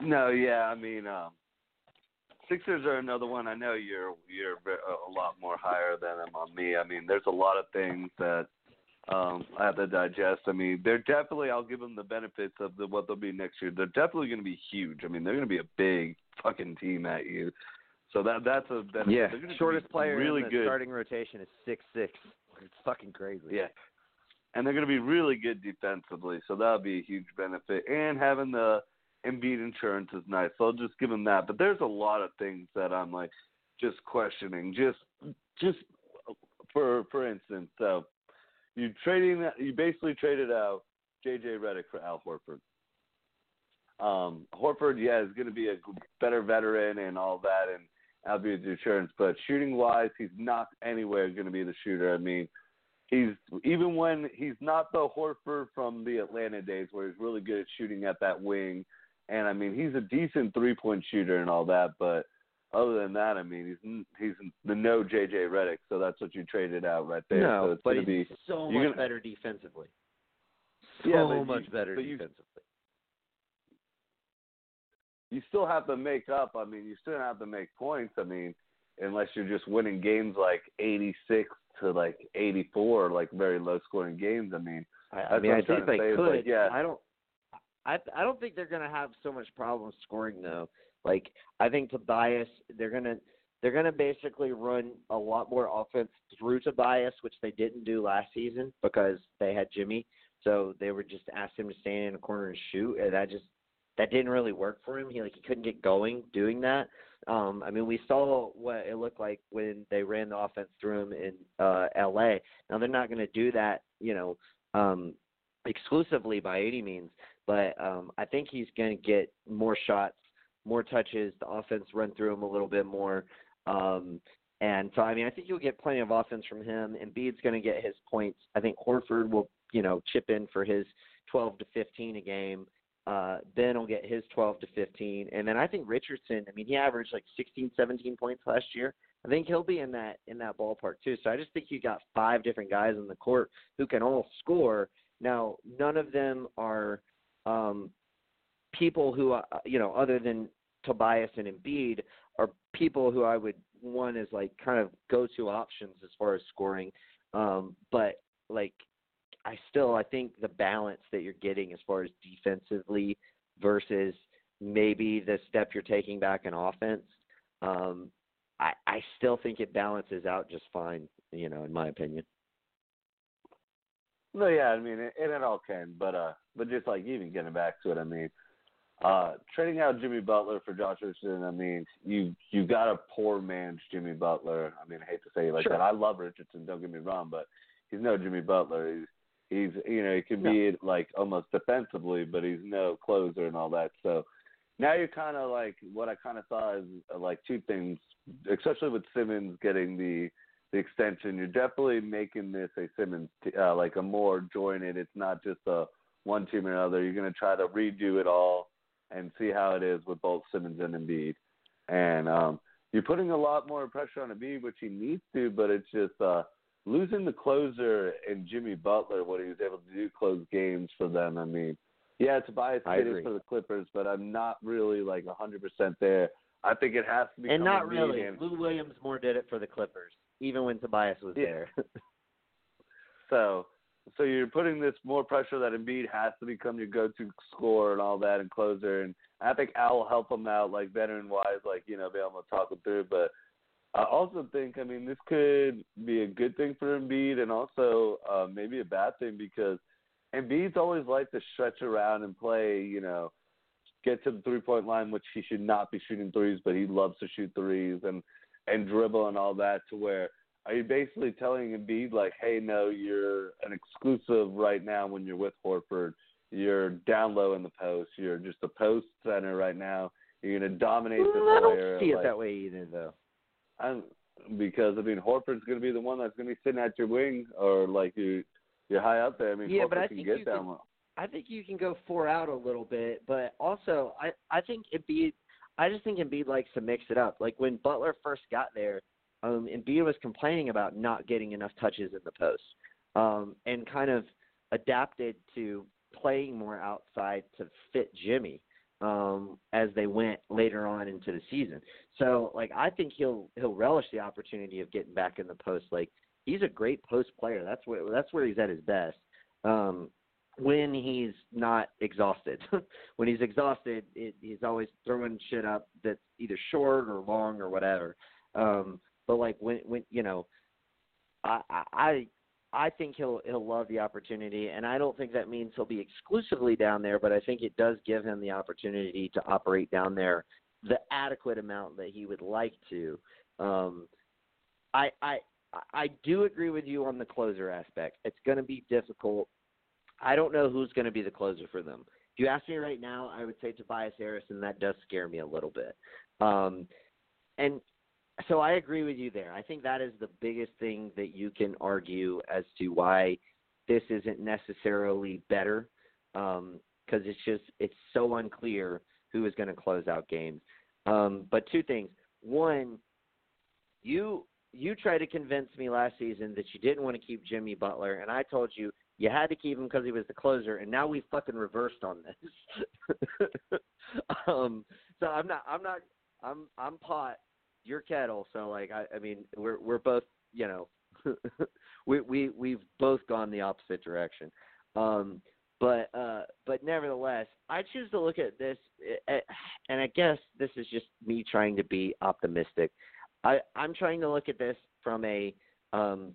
No, yeah, I mean, um, Sixers are another one. I know you're you're a lot more higher than them on me. I mean, there's a lot of things that um, I have to digest. I mean, they're definitely. I'll give them the benefits of the, what they'll be next year. They're definitely going to be huge. I mean, they're going to be a big fucking team at you. So that that's a benefit. Yeah, shortest player really in the good. starting rotation is six six. It's fucking crazy. Yeah, and they're going to be really good defensively. So that'll be a huge benefit. And having the Embiid insurance is nice. So I'll just give him that. But there's a lot of things that I'm like just questioning. Just just for for instance, so you trading you basically traded out JJ Redick for Al Horford. Um, Horford, yeah, is going to be a better veteran and all that, and Embiid's insurance. But shooting wise, he's not anywhere going to be the shooter. I mean, he's even when he's not the Horford from the Atlanta days, where he's really good at shooting at that wing and I mean, he's a decent three point shooter and all that, but other than that, I mean, he's he's the no JJ Redick, so that's what you traded out right there. No, so it's but he's be, so much gonna, better defensively. So yeah, much you, better you, defensively. You still have to make up. I mean, you still have to make points. I mean, unless you're just winning games like 86 to like 84, like very low scoring games. I mean, I, I mean, I think they could. Like, yeah, I don't. I I don't think they're gonna have so much problem scoring though. Like I think Tobias, they're gonna they're gonna basically run a lot more offense through Tobias, which they didn't do last season because they had Jimmy. So they were just asked him to stand in a corner and shoot, and that just that didn't really work for him. He like he couldn't get going doing that. Um, I mean, we saw what it looked like when they ran the offense through him in uh, L.A. Now they're not going to do that, you know, um, exclusively by any means, but um, I think he's going to get more shots, more touches. The offense run through him a little bit more. Um, and so, I mean, I think you'll get plenty of offense from him. Embiid's going to get his points. I think Horford will, you know, chip in for his 12 to 15 a game. Uh, ben will get his 12 to 15, and then I think Richardson. I mean, he averaged like 16, 17 points last year. I think he'll be in that in that ballpark too. So I just think you got five different guys in the court who can all score. Now, none of them are um, people who uh, you know other than Tobias and Embiid are people who I would one is like kind of go to options as far as scoring. Um, but like I still I think the balance that you're getting as far as defensively versus maybe the step you're taking back in offense, um, I, I still think it balances out just fine, you know, in my opinion. No, yeah, I mean, and it all can, but uh, but just like even getting back to it, I mean, uh, trading out Jimmy Butler for Josh Richardson, I mean, you you got a poor man's Jimmy Butler. I mean, I hate to say it like sure. that. I love Richardson, don't get me wrong, but he's no Jimmy Butler. He's he's you know he can no. be like almost defensively, but he's no closer and all that. So now you're kind of like what I kind of saw is uh, like two things, especially with Simmons getting the the extension. You're definitely making this a Simmons uh, like a more jointed. It's not just a one team or another. You're going to try to redo it all and see how it is with both Simmons and Embiid. And um, you're putting a lot more pressure on Embiid, which he needs to, but it's just uh, losing the closer and Jimmy Butler, what he was able to do close games for them. I mean, yeah, Tobias did it for the Clippers, but I'm not really like 100% there. I think it has to be. And not really. And... Lou Williams more did it for the Clippers even when Tobias was yeah. there. so, so you're putting this more pressure that Embiid has to become your go-to scorer and all that and closer. And I think Al will help him out, like veteran wise, like you know, be able to talk him through. But I also think, I mean, this could be a good thing for Embiid and also uh, maybe a bad thing because Embiid's always liked to stretch around and play, you know, get to the three point line, which he should not be shooting threes, but he loves to shoot threes and and dribble and all that. To where are you basically telling Embiid like, hey, no, you're an exclusive right now when you're with Horford. You're down low in the post. You're just a post center right now. You're going to dominate the this I don't see it like, that way either, though. I'm, because I mean Horford's going to be the one that's going to be sitting at your wing or like you you're high up there. I mean Yeah, Horford but I can think get you down can- low. I think you can go four out a little bit, but also I I think Embiid I just think Embiid likes to mix it up. Like when Butler first got there, um, Embiid was complaining about not getting enough touches in the post, um, and kind of adapted to playing more outside to fit Jimmy um, as they went later on into the season. So like I think he'll he'll relish the opportunity of getting back in the post. Like he's a great post player. That's where that's where he's at his best. Um, when he's not exhausted. when he's exhausted, it, he's always throwing shit up that's either short or long or whatever. Um, but like when when you know, I I I think he'll he'll love the opportunity, and I don't think that means he'll be exclusively down there, but I think it does give him the opportunity to operate down there the adequate amount that he would like to. Um, I I I do agree with you on the closer aspect. It's going to be difficult. I don't know who's going to be the closer for them. If you ask me right now, I would say Tobias Harris, and that does scare me a little bit. Um, and so I agree with you there. I think that is the biggest thing that you can argue as to why this isn't necessarily better, because it's just it's so unclear who is going to close out games. Um, but two things: one, you you tried to convince me last season that you didn't want to keep Jimmy Butler, and I told you you had to keep him because he was the closer, and now we fucking reversed on this. um, so I'm not, I'm not, I'm, I'm pot, you're kettle. So like, I, I mean, we're we're both, you know, we we we've both gone the opposite direction. Um, but uh, but nevertheless, I choose to look at this, and I guess this is just me trying to be optimistic. I I'm trying to look at this from a um,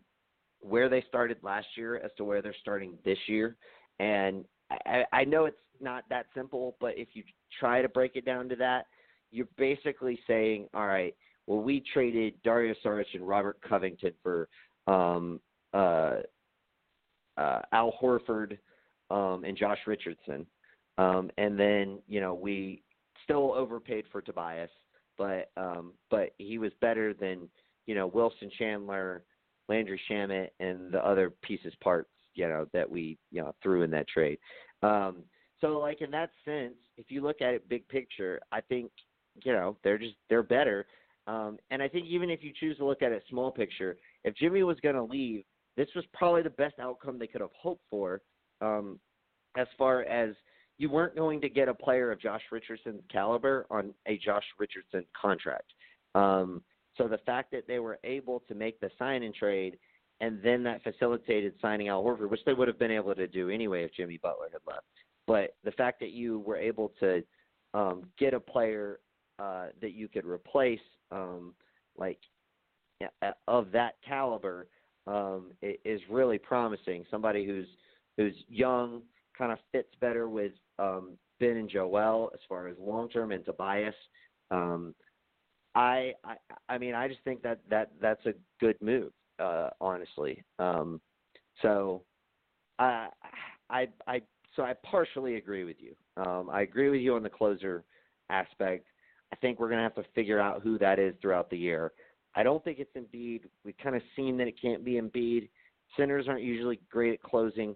where they started last year as to where they're starting this year. And I, I know it's not that simple, but if you try to break it down to that, you're basically saying, all right, well, we traded Dario Saric and Robert Covington for um, uh, uh, Al Horford um, and Josh Richardson. Um, and then, you know, we still overpaid for Tobias, but um, but he was better than, you know, Wilson Chandler, Landry Shamet and the other pieces parts, you know, that we, you know, threw in that trade. Um, so like in that sense, if you look at it big picture, I think, you know, they're just they're better. Um, and I think even if you choose to look at it small picture, if Jimmy was going to leave, this was probably the best outcome they could have hoped for. Um, as far as you weren't going to get a player of Josh Richardson's caliber on a Josh Richardson contract. Um, so the fact that they were able to make the sign and trade and then that facilitated signing Al Horford, which they would have been able to do anyway if Jimmy Butler had left. But the fact that you were able to um, get a player uh, that you could replace, um, like of that caliber, um, is really promising. Somebody who's who's young, kind of fits better with um, Ben and Joel as far as long term and Tobias. Um, I, I I mean I just think that that that's a good move, uh, honestly. Um, so I I I so I partially agree with you. Um, I agree with you on the closer aspect. I think we're gonna have to figure out who that is throughout the year. I don't think it's Embiid. We've kind of seen that it can't be Embiid. Centers aren't usually great at closing,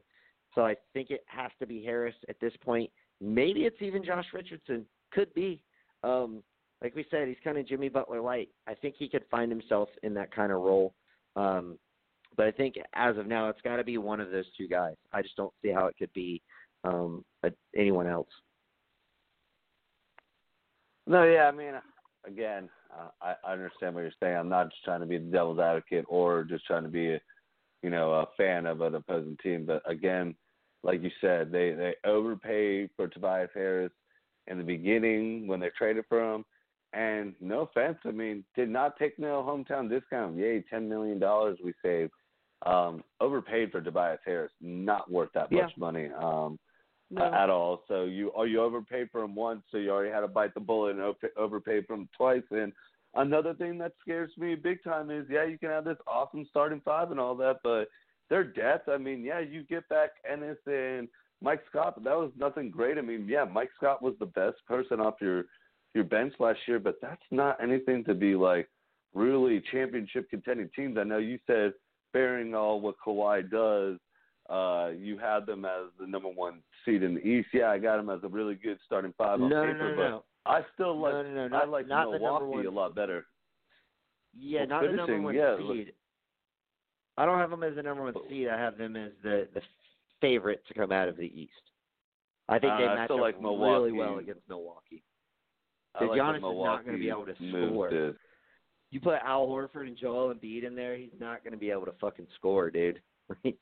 so I think it has to be Harris at this point. Maybe it's even Josh Richardson. Could be. Um, like we said, he's kind of Jimmy Butler light. I think he could find himself in that kind of role. Um, but I think as of now, it's got to be one of those two guys. I just don't see how it could be um, a, anyone else. No, yeah, I mean, again, uh, I, I understand what you're saying. I'm not just trying to be the devil's advocate or just trying to be, a, you know, a fan of an opposing team. But again, like you said, they they overpaid for Tobias Harris in the beginning when they traded for him. And no offense, I mean, did not take no hometown discount. Yay, ten million dollars we saved. Um, overpaid for Tobias Harris, not worth that Yeah. much money. Um, uh, at all. So you or you overpaid for him once, so you already had to bite the bullet and over, overpay for him twice. And another thing that scares me big time is yeah, you can have this awesome starting five and all that, but their depth. I mean, yeah, you get back Ennis and Mike Scott, but that was nothing great. I mean, yeah, Mike Scott was the best person off your your bench last year, but that's not anything to be like really championship contending teams. I know you said bearing all what Kawhi does, uh, you had them as the number one seed in the East. Yeah, I got them as a really good starting five on no, paper, no, but no. I still like no, no, I like not Milwaukee a lot better. Yeah, well, not finishing, the number one yeah, seed. I don't have them as the number one seed. I have them as the the favorite to come out of the East. I think they uh, match up like really well against Milwaukee. I like Giannis is not going to be able to score. It. You put Al Horford and Joel Embiid in there, he's not going to be able to fucking score, dude.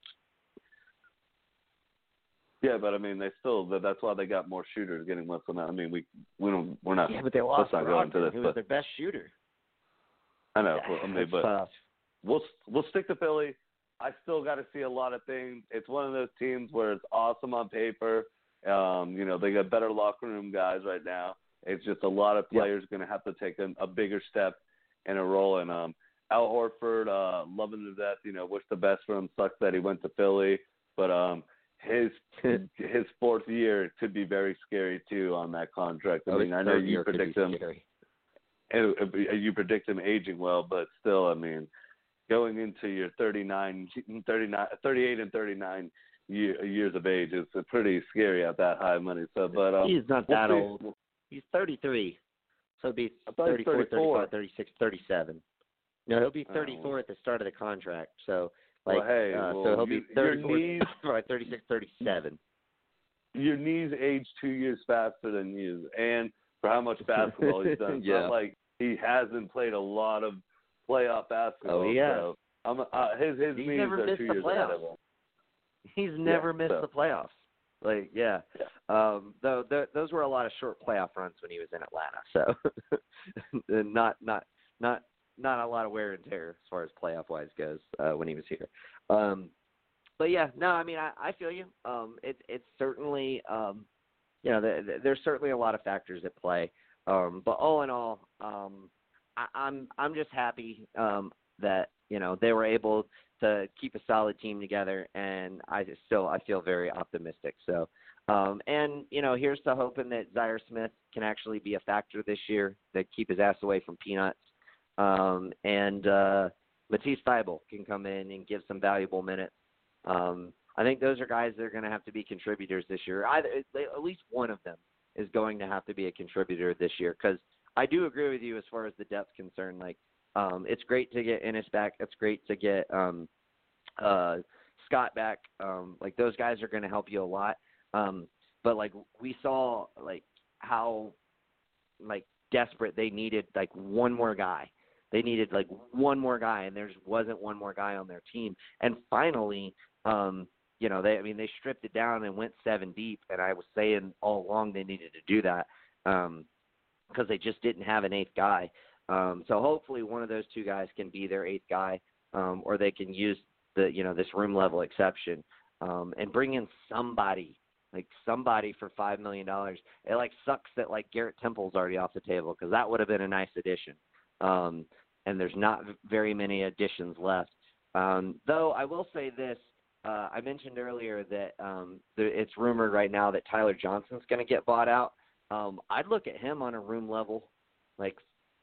Yeah, but I mean, they still. That's why they got more shooters getting less than that. I mean, we we don't. We're not. yeah, but they lost not go into this, who was their best shooter. I know. I mean, but tough. we'll we'll stick to Philly. I still got to see a lot of things. It's one of those teams where it's awesome on paper. Um, you know, they got better locker room guys right now. It's just a lot of players going to have to take a, a bigger step in a role. And um, Al Horford, uh, loving to death. You know, wish the best for him. Sucks that he went to Philly, but um, his his fourth year could be very scary too on that contract. I Oh, mean, I know you predict him uh, you predict him aging well, but still, I mean, going into your 39, 39 38 and 39 year, years of age is pretty scary at that high money. So, but um, He's not we'll that see. He's 33. So he'll be I thought he was 34, 34. 35, 36, 37. No, he'll be Oh. 34 at the start of the contract. So, like, Well, hey, uh, well, so he'll you- be your 34, knees- 35, 36, 37. your knees age two years faster than you, and for how much basketball he's done. Yeah. not like he hasn't played a lot of playoff basketball. Oh, has. So I'm, uh, his his He's knees are two the years ahead of him. He's never missed so- the playoffs. Like, yeah. Um, though th- those were a lot of short playoff runs when he was in Atlanta. So, not not not not a lot of wear and tear as far as playoff wise goes uh, when he was here. Um, but yeah, no, I mean, I, I feel you. Um, it's it's certainly, um, you know, the, the, there's certainly a lot of factors at play. Um, but all in all, um, I, I'm I'm just happy um, that you know they were able to keep a solid team together, and I still I feel very optimistic. So, um, and you know, here's to hoping that Zhaire Smith can actually be a factor this year, that keep his ass away from peanuts, um, and uh, Matisse Thybulle can come in and give some valuable minutes. Um, I think those are guys that are going to have to be contributors this year. Either at least one of them is going to have to be a contributor this year because I do agree with you as far as the depth concerned. Like, um, it's great to get Ennis back. It's great to get um, uh, Scott back. Um, like those guys are going to help you a lot. Um, but like we saw, like how like desperate they needed like one more guy. They needed like one more guy, and there just wasn't one more guy on their team. And finally, um, you know, they I mean they stripped it down and went seven deep. And I was saying all along they needed to do that um, because they just didn't have an eighth guy. Um, so hopefully one of those two guys can be their eighth guy, um, or they can use the you know this room level exception um, and bring in somebody like somebody for five million dollars. It like sucks that like Garrett Temple's already off the table because that would have been a nice addition. Um, and there's not very many additions left. Um, though I will say this, uh, I mentioned earlier that um, the, it's rumored right now that Tyler Johnson's going to get bought out. Um, I'd look at him on a room level, like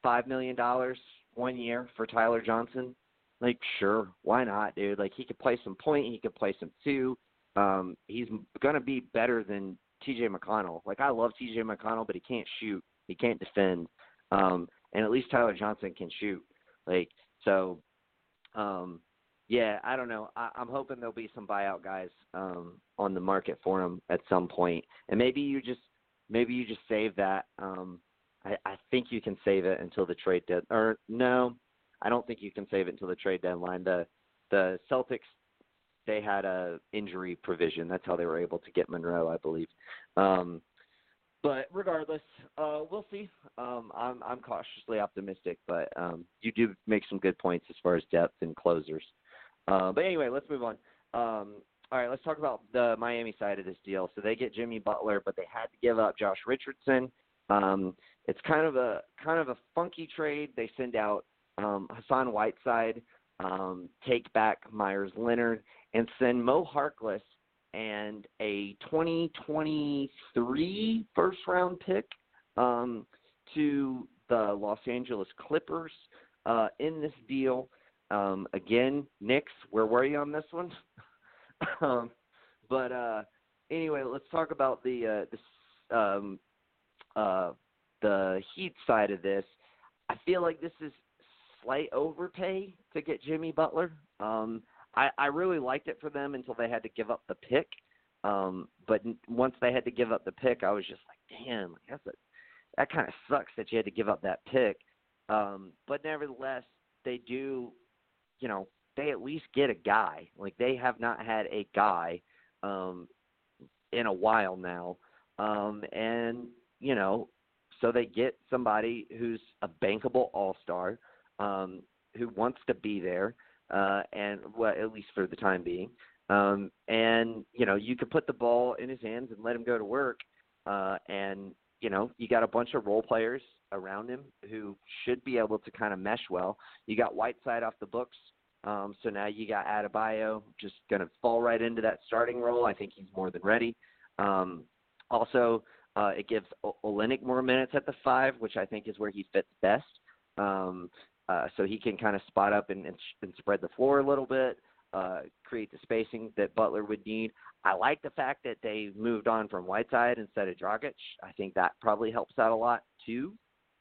five million dollars one year for Tyler Johnson. Like, sure, why not, dude? Like, he could play some point, he could play some two. Um, he's gonna be better than T.J. McConnell. Like, I love T.J. McConnell, but he can't shoot, he can't defend. Um, and at least Tyler Johnson can shoot. Like, so, um, yeah, I don't know. I, I'm hoping there'll be some buyout guys um, on the market for him at some point, and maybe you just maybe you just save that. Um, I, I think you can save it until the trade dead. Or no, I don't think you can save it until the trade deadline. The the Celtics they had a injury provision. That's how they were able to get Monroe, I believe. Um, but regardless, uh, we'll see. Um, I'm I'm cautiously optimistic, but um, you do make some good points as far as depth and closers. Uh, but anyway, let's move on. Um, all right, let's talk about the Miami side of this deal. So they get Jimmy Butler, but they had to give up Josh Richardson. Um, it's kind of a kind of a funky trade. They send out um, Hassan Whiteside, um, take back Meyers Leonard, and send Mo Harkless and a 2023 first round pick um, to the Los Angeles Clippers uh, in this deal. Um, again, Knicks, where were you on this one? um, but uh, anyway, let's talk about the uh, this, um, uh, the Heat side of this. I feel like this is slight overpay to get Jimmy Butler. Um, I, I really liked it for them until they had to give up the pick. Um, but once they had to give up the pick, I was just like, damn, that's a, that kind of sucks that you had to give up that pick. Um, but nevertheless, they do, you know, they at least get a guy. Like they have not had a guy um, in a while now, um, and you know, so they get somebody who's a bankable all star, um, who wants to be there, uh, and well, at least for the time being. Um, and you know, you could put the ball in his hands and let him go to work, uh, and you know, you got a bunch of role players around him who should be able to kind of mesh well. You got Whiteside off the books, um, so now you got Adebayo just going to fall right into that starting role. I think he's more than ready. Um, also, uh, it gives o- Olynyk more minutes at the five, which I think is where he fits best. Um, uh, so he can kind of spot up and, and, and spread the floor a little bit, uh, create the spacing that Butler would need. I like the fact that they moved on from Whiteside instead of Dragic. I think that probably helps out a lot too.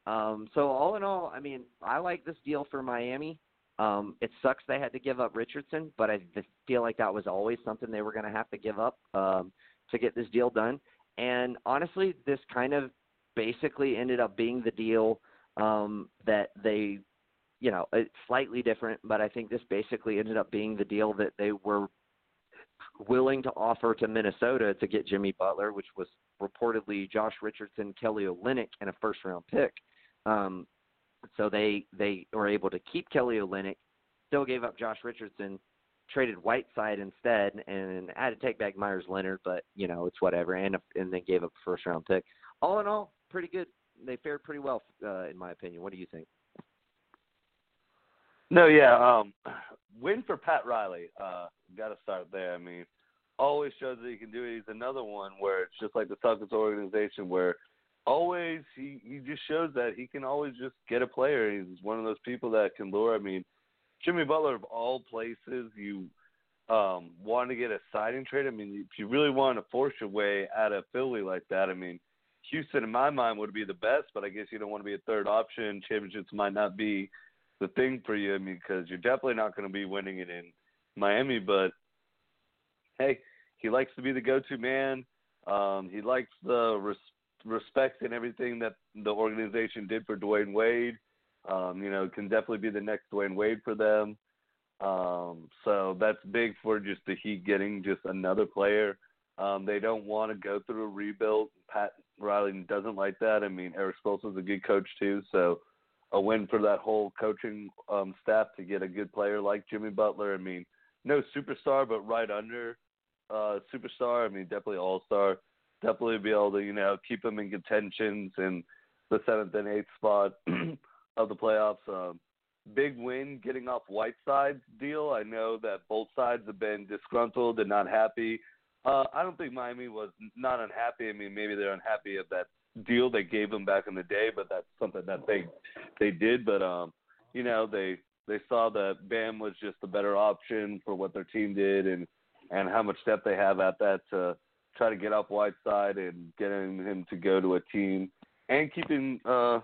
Um, so all in all, I mean, I like this deal for Miami. Um, it sucks they had to give up Richardson, but I feel like that was always something they were going to have to give up um, to get this deal done. And honestly, this kind of basically ended up being the deal um, that they, you know, it's slightly different, but I think this basically ended up being the deal that they were willing to offer to Minnesota to get Jimmy Butler, which was reportedly Josh Richardson, Kelly Olynyk, and a first round pick. Um, so they they were able to keep Kelly Olynyk, still gave up Josh Richardson, traded Whiteside instead, and had to take back Meyers Leonard, but you know it's whatever, and and then gave up a first round pick. All in all, pretty good. They fared pretty well, uh, in my opinion. What do you think? No, yeah, um, win for Pat Riley. Uh, Got to start there. I mean, always shows that he can do it. He's another one where it's just like the Celtics organization, where always he he just shows that he can always just get a player. He's one of those people that can lure. I mean, Jimmy Butler of all places, you um want to get a signing trade. I mean, if you really want to force your way out of Philly like that, I mean, Houston in my mind would be the best, but I guess you don't want to be a third option. Championships might not be the thing for you. I mean, because you're definitely not going to be winning it in Miami. But hey, he likes to be the go-to man. Um, he likes the res- respect and everything that the organization did for Dwyane Wade. Um, you know, can definitely be the next Dwyane Wade for them. Um, so that's big for just the Heat getting just another player. Um, they don't want to go through a rebuild. Pat Riley doesn't like that. I mean, Erik Spoelstra's a good coach too, so a win for that whole coaching um, staff to get a good player like Jimmy Butler. I mean, no superstar, but right under uh, superstar. I mean, definitely all star definitely be able to you know keep them in contentions in the seventh and eighth spot of the playoffs. Um, big win getting off Whiteside's deal. I know that both sides have been disgruntled and not happy. Uh, I don't think Miami was not unhappy. I mean, maybe they're unhappy of that deal they gave them back in the day, but that's something that they they did. But um, you know, they they saw that Bam was just a better option for what their team did and and how much depth they have at that to try to get off Whiteside and getting him to go to a team and keeping uh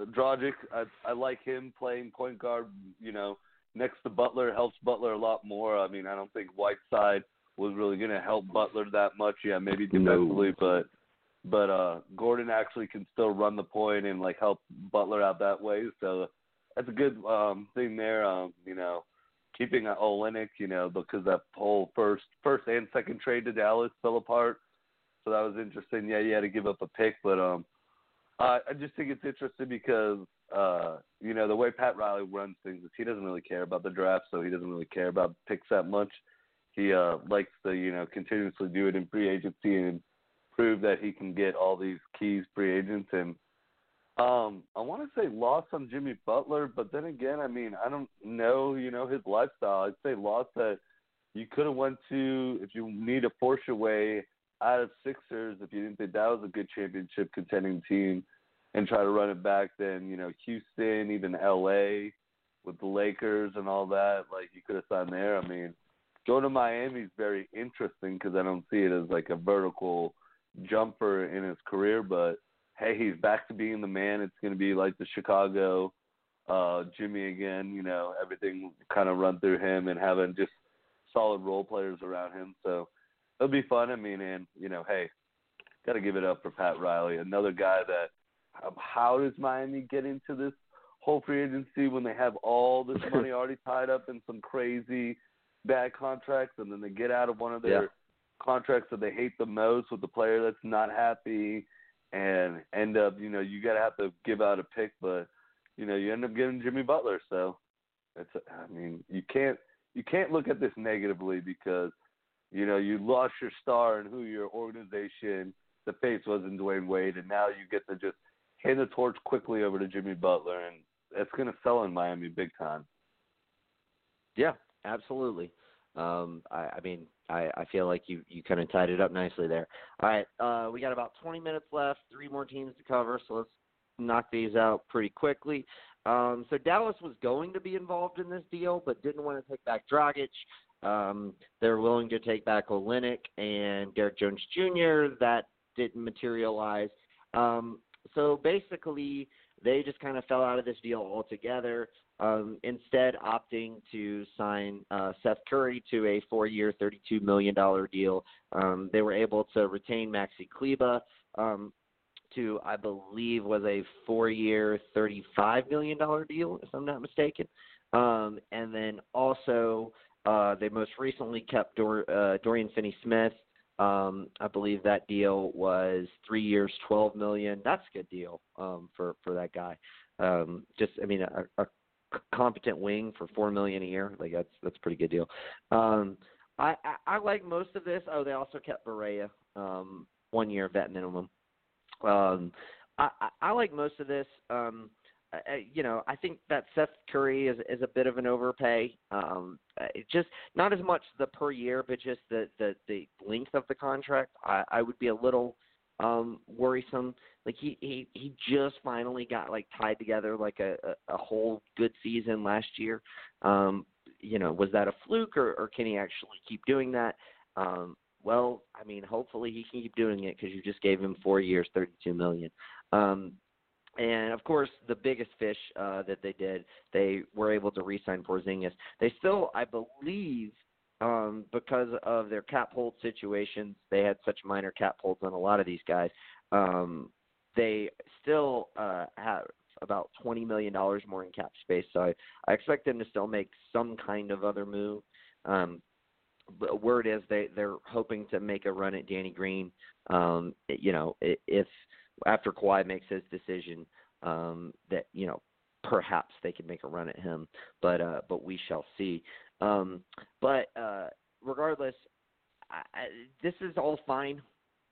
Dragic. I I like him playing point guard, you know, next to Butler helps Butler a lot more. I mean, I don't think Whiteside was really going to help Butler that much. Yeah, maybe defensively, no. but but uh Goran actually can still run the point and like help Butler out that way. So that's a good um thing there. Um, you know, keeping Olynyk, you know, because that whole first first and second trade to Dallas fell apart. So that was interesting. Yeah, you had to give up a pick, but um, I, I just think it's interesting because uh, you know, the way Pat Riley runs things is he doesn't really care about the draft, so he doesn't really care about picks that much. he uh, likes to you know continuously do it in free agency and prove that he can get all these keys free agents and um, I want to say lost on Jimmy Butler, but then again, I mean, I don't know, you know, his lifestyle. I'd say lost that you could have went to if you need a force your way out of Sixers if you didn't think that was a good championship contending team and try to run it back. Then you know Houston, even L.A. with the Lakers and all that, like you could have signed there. I mean, going to Miami is very interesting because I don't see it as like a vertical jumper in his career, but hey, he's back to being the man. It's going to be like the Chicago uh, Jimmy again. You know, everything kind of run through him and having just solid role players around him. So it'll be fun. I mean, and you know, hey, got to give it up for Pat Riley, another guy that. Um, how does Miami get into this whole free agency when they have all this money already tied up in some crazy bad contracts, and then they get out of one of their yeah. contracts that they hate the most with the player that's not happy, and end up, you know, you gotta have to give out a pick, but you know, you end up getting Jimmy Butler. So it's, I mean, you can't you can't look at this negatively because you know you lost your star and who your organization the face was in Dwyane Wade, and now you get to just hand the torch quickly over to Jimmy Butler, and it's going to sell in Miami big time. Yeah, absolutely. Um, I, I mean, I, I feel like you, you kind of tied it up nicely there. All right, uh, we got about 20 minutes left, three more teams to cover, so let's knock these out pretty quickly. Um, so Dallas was going to be involved in this deal, but didn't want to take back Dragic. Um, they're willing to take back Olynyk and Derrick Jones Jr. That didn't materialize. Um, so basically, they just kind of fell out of this deal altogether um, instead opting to sign uh, Seth Curry to a four-year, $32 million deal. Um, they were able to retain Maxi Kleber um, to, I believe, was a four-year, $35 million deal, if I'm not mistaken. Um, and then also, uh, they most recently kept Dor- uh, Dorian Finney-Smith. Um, I believe that deal was three years, twelve million. That's a good deal um, for for that guy. Um, just, I mean, a, a competent wing for four million a year. Like that's that's a pretty good deal. Um, I, I I like most of this. Oh, they also kept Barea, um, one year vet minimum. Um, I, I I like most of this. Um, you know, I think that Seth Curry is is a bit of an overpay. Um, it just not as much the per year, but just the the the length of the contract. I I would be a little um worrisome like he he he just finally got like tied together like a a, a whole good season last year um you know was that a fluke or or can he actually keep doing that um well i mean hopefully he can keep doing it because you just gave him four years thirty two million um and of course, the biggest fish uh, that they did, they were able to re-sign Porzingis. They still, I believe, um, because of their cap hold situations, they had such minor cap holds on a lot of these guys. Um, they still uh, have about twenty million dollars more in cap space, so I, I expect them to still make some kind of other move. Um, but word is they they're hoping to make a run at Danny Green. Um, you know, if after Kawhi makes his decision, um, that you know perhaps they could make a run at him, but uh, but we shall see. Um, but uh, regardless, I, I, this is all fine.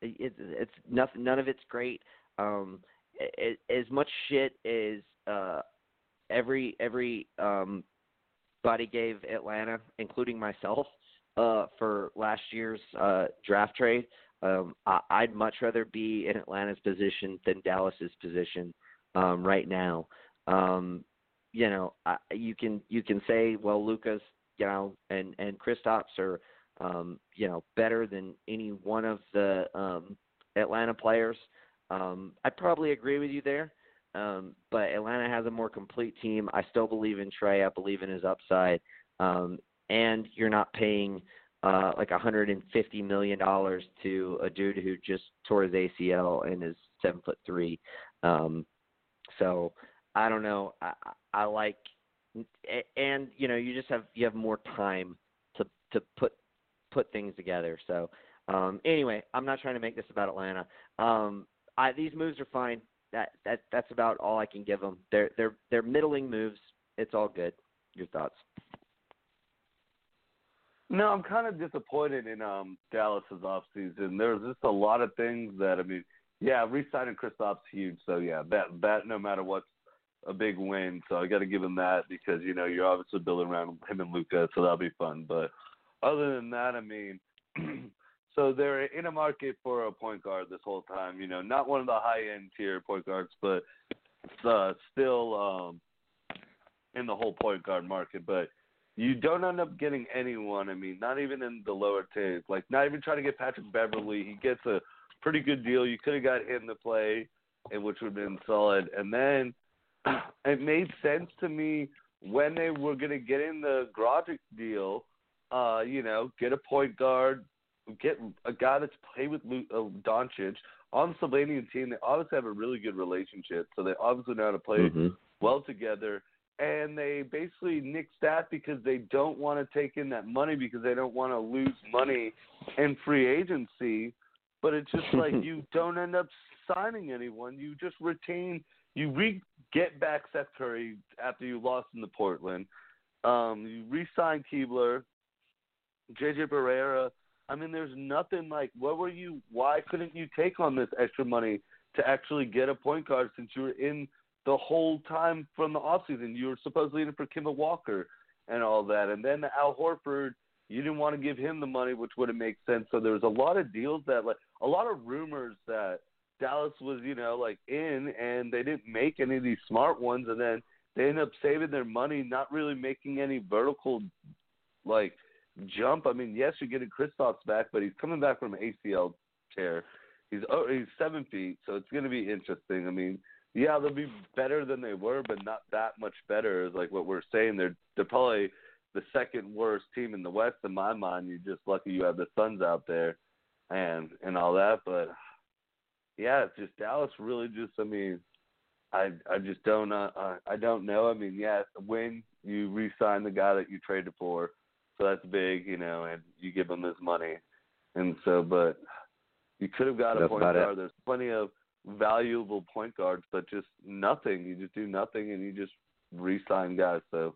It, it's nothing. None of it's great. Um, it, as much shit as uh, every every um, body gave Atlanta, including myself, uh, for last year's uh, draft trade. Um, I, I'd much rather be in Atlanta's position than Dallas's position um, right now. Um, you know, I, you can you can say, well, Lucas, you know, and and Kristaps are, um, you know, better than any one of the um, Atlanta players. Um, I probably agree with you there. Um, but Atlanta has a more complete team. I still believe in Trae. I believe in his upside. Um, and you're not paying uh, like 150 million dollars to a dude who just tore his ACL and is seven foot three. Um, so I don't know. I, I like and you know you just have you have more time to to put put things together. So um, anyway, I'm not trying to make this about Atlanta. Um, I, these moves are fine. That that that's about all I can give them. They're they're they're middling moves. It's all good. Your thoughts? No, I'm kind of disappointed in um Dallas's off season. There's just a lot of things that I mean, yeah, re-signing Kristaps huge. So yeah, that that no matter what's a big win. So I got to give him that because you know you're obviously building around him and Luka, so that'll be fun. But other than that, I mean, so they're in a market for a point guard this whole time. You know, not one of the high end tier point guards, but uh, still um, in the whole point guard market. But you don't end up getting anyone. I mean, not even in the lower tiers. Like, not even trying to get Patrick Beverley. He gets a pretty good deal. You could have got him to play, and which would have been solid. And then it made sense to me when they were going to get in the Dragic deal. Uh, you know, get a point guard, get a guy that's played with Luke, uh, Doncic on the Slovenian team. They obviously have a really good relationship, so they obviously know how to play mm-hmm. well together. And they basically nixed that because they don't want to take in that money because they don't want to lose money in free agency. But it's just like you don't end up signing anyone. You just retain, you re get back Seth Curry after you lost in the Portland. Um, you re-sign Kleber, JJ Barea. I mean, there's nothing like. What were you? Why couldn't you take on this extra money to actually get a point guard since you were in the whole time from the off season? You were supposedly in for Kemba Walker and all that, and then Al Horford. You didn't want to give him the money, which would have made sense. So there was a lot of deals that, like, a lot of rumors that Dallas was, you know, like in, and they didn't make any of these smart ones, and then they ended up saving their money, not really making any vertical, like jump. I mean, yes, you're getting Kristaps back, but he's coming back from ACL tear. He's oh, he's seven feet, so it's going to be interesting. I mean, yeah, they'll be better than they were, but not that much better. Is like what we're saying. They're they're probably the second worst team in the West in my mind. You're just lucky you have the Suns out there, and and all that. But yeah, it's just Dallas really just. I mean, I I just don't uh, I don't know. I mean, yeah, when you re-sign the guy that you traded for, so that's big, you know, and you give him his money, and so but you could have got a point guard. There's plenty of valuable point guards, but just nothing. You just do nothing, and you just re-sign guys. So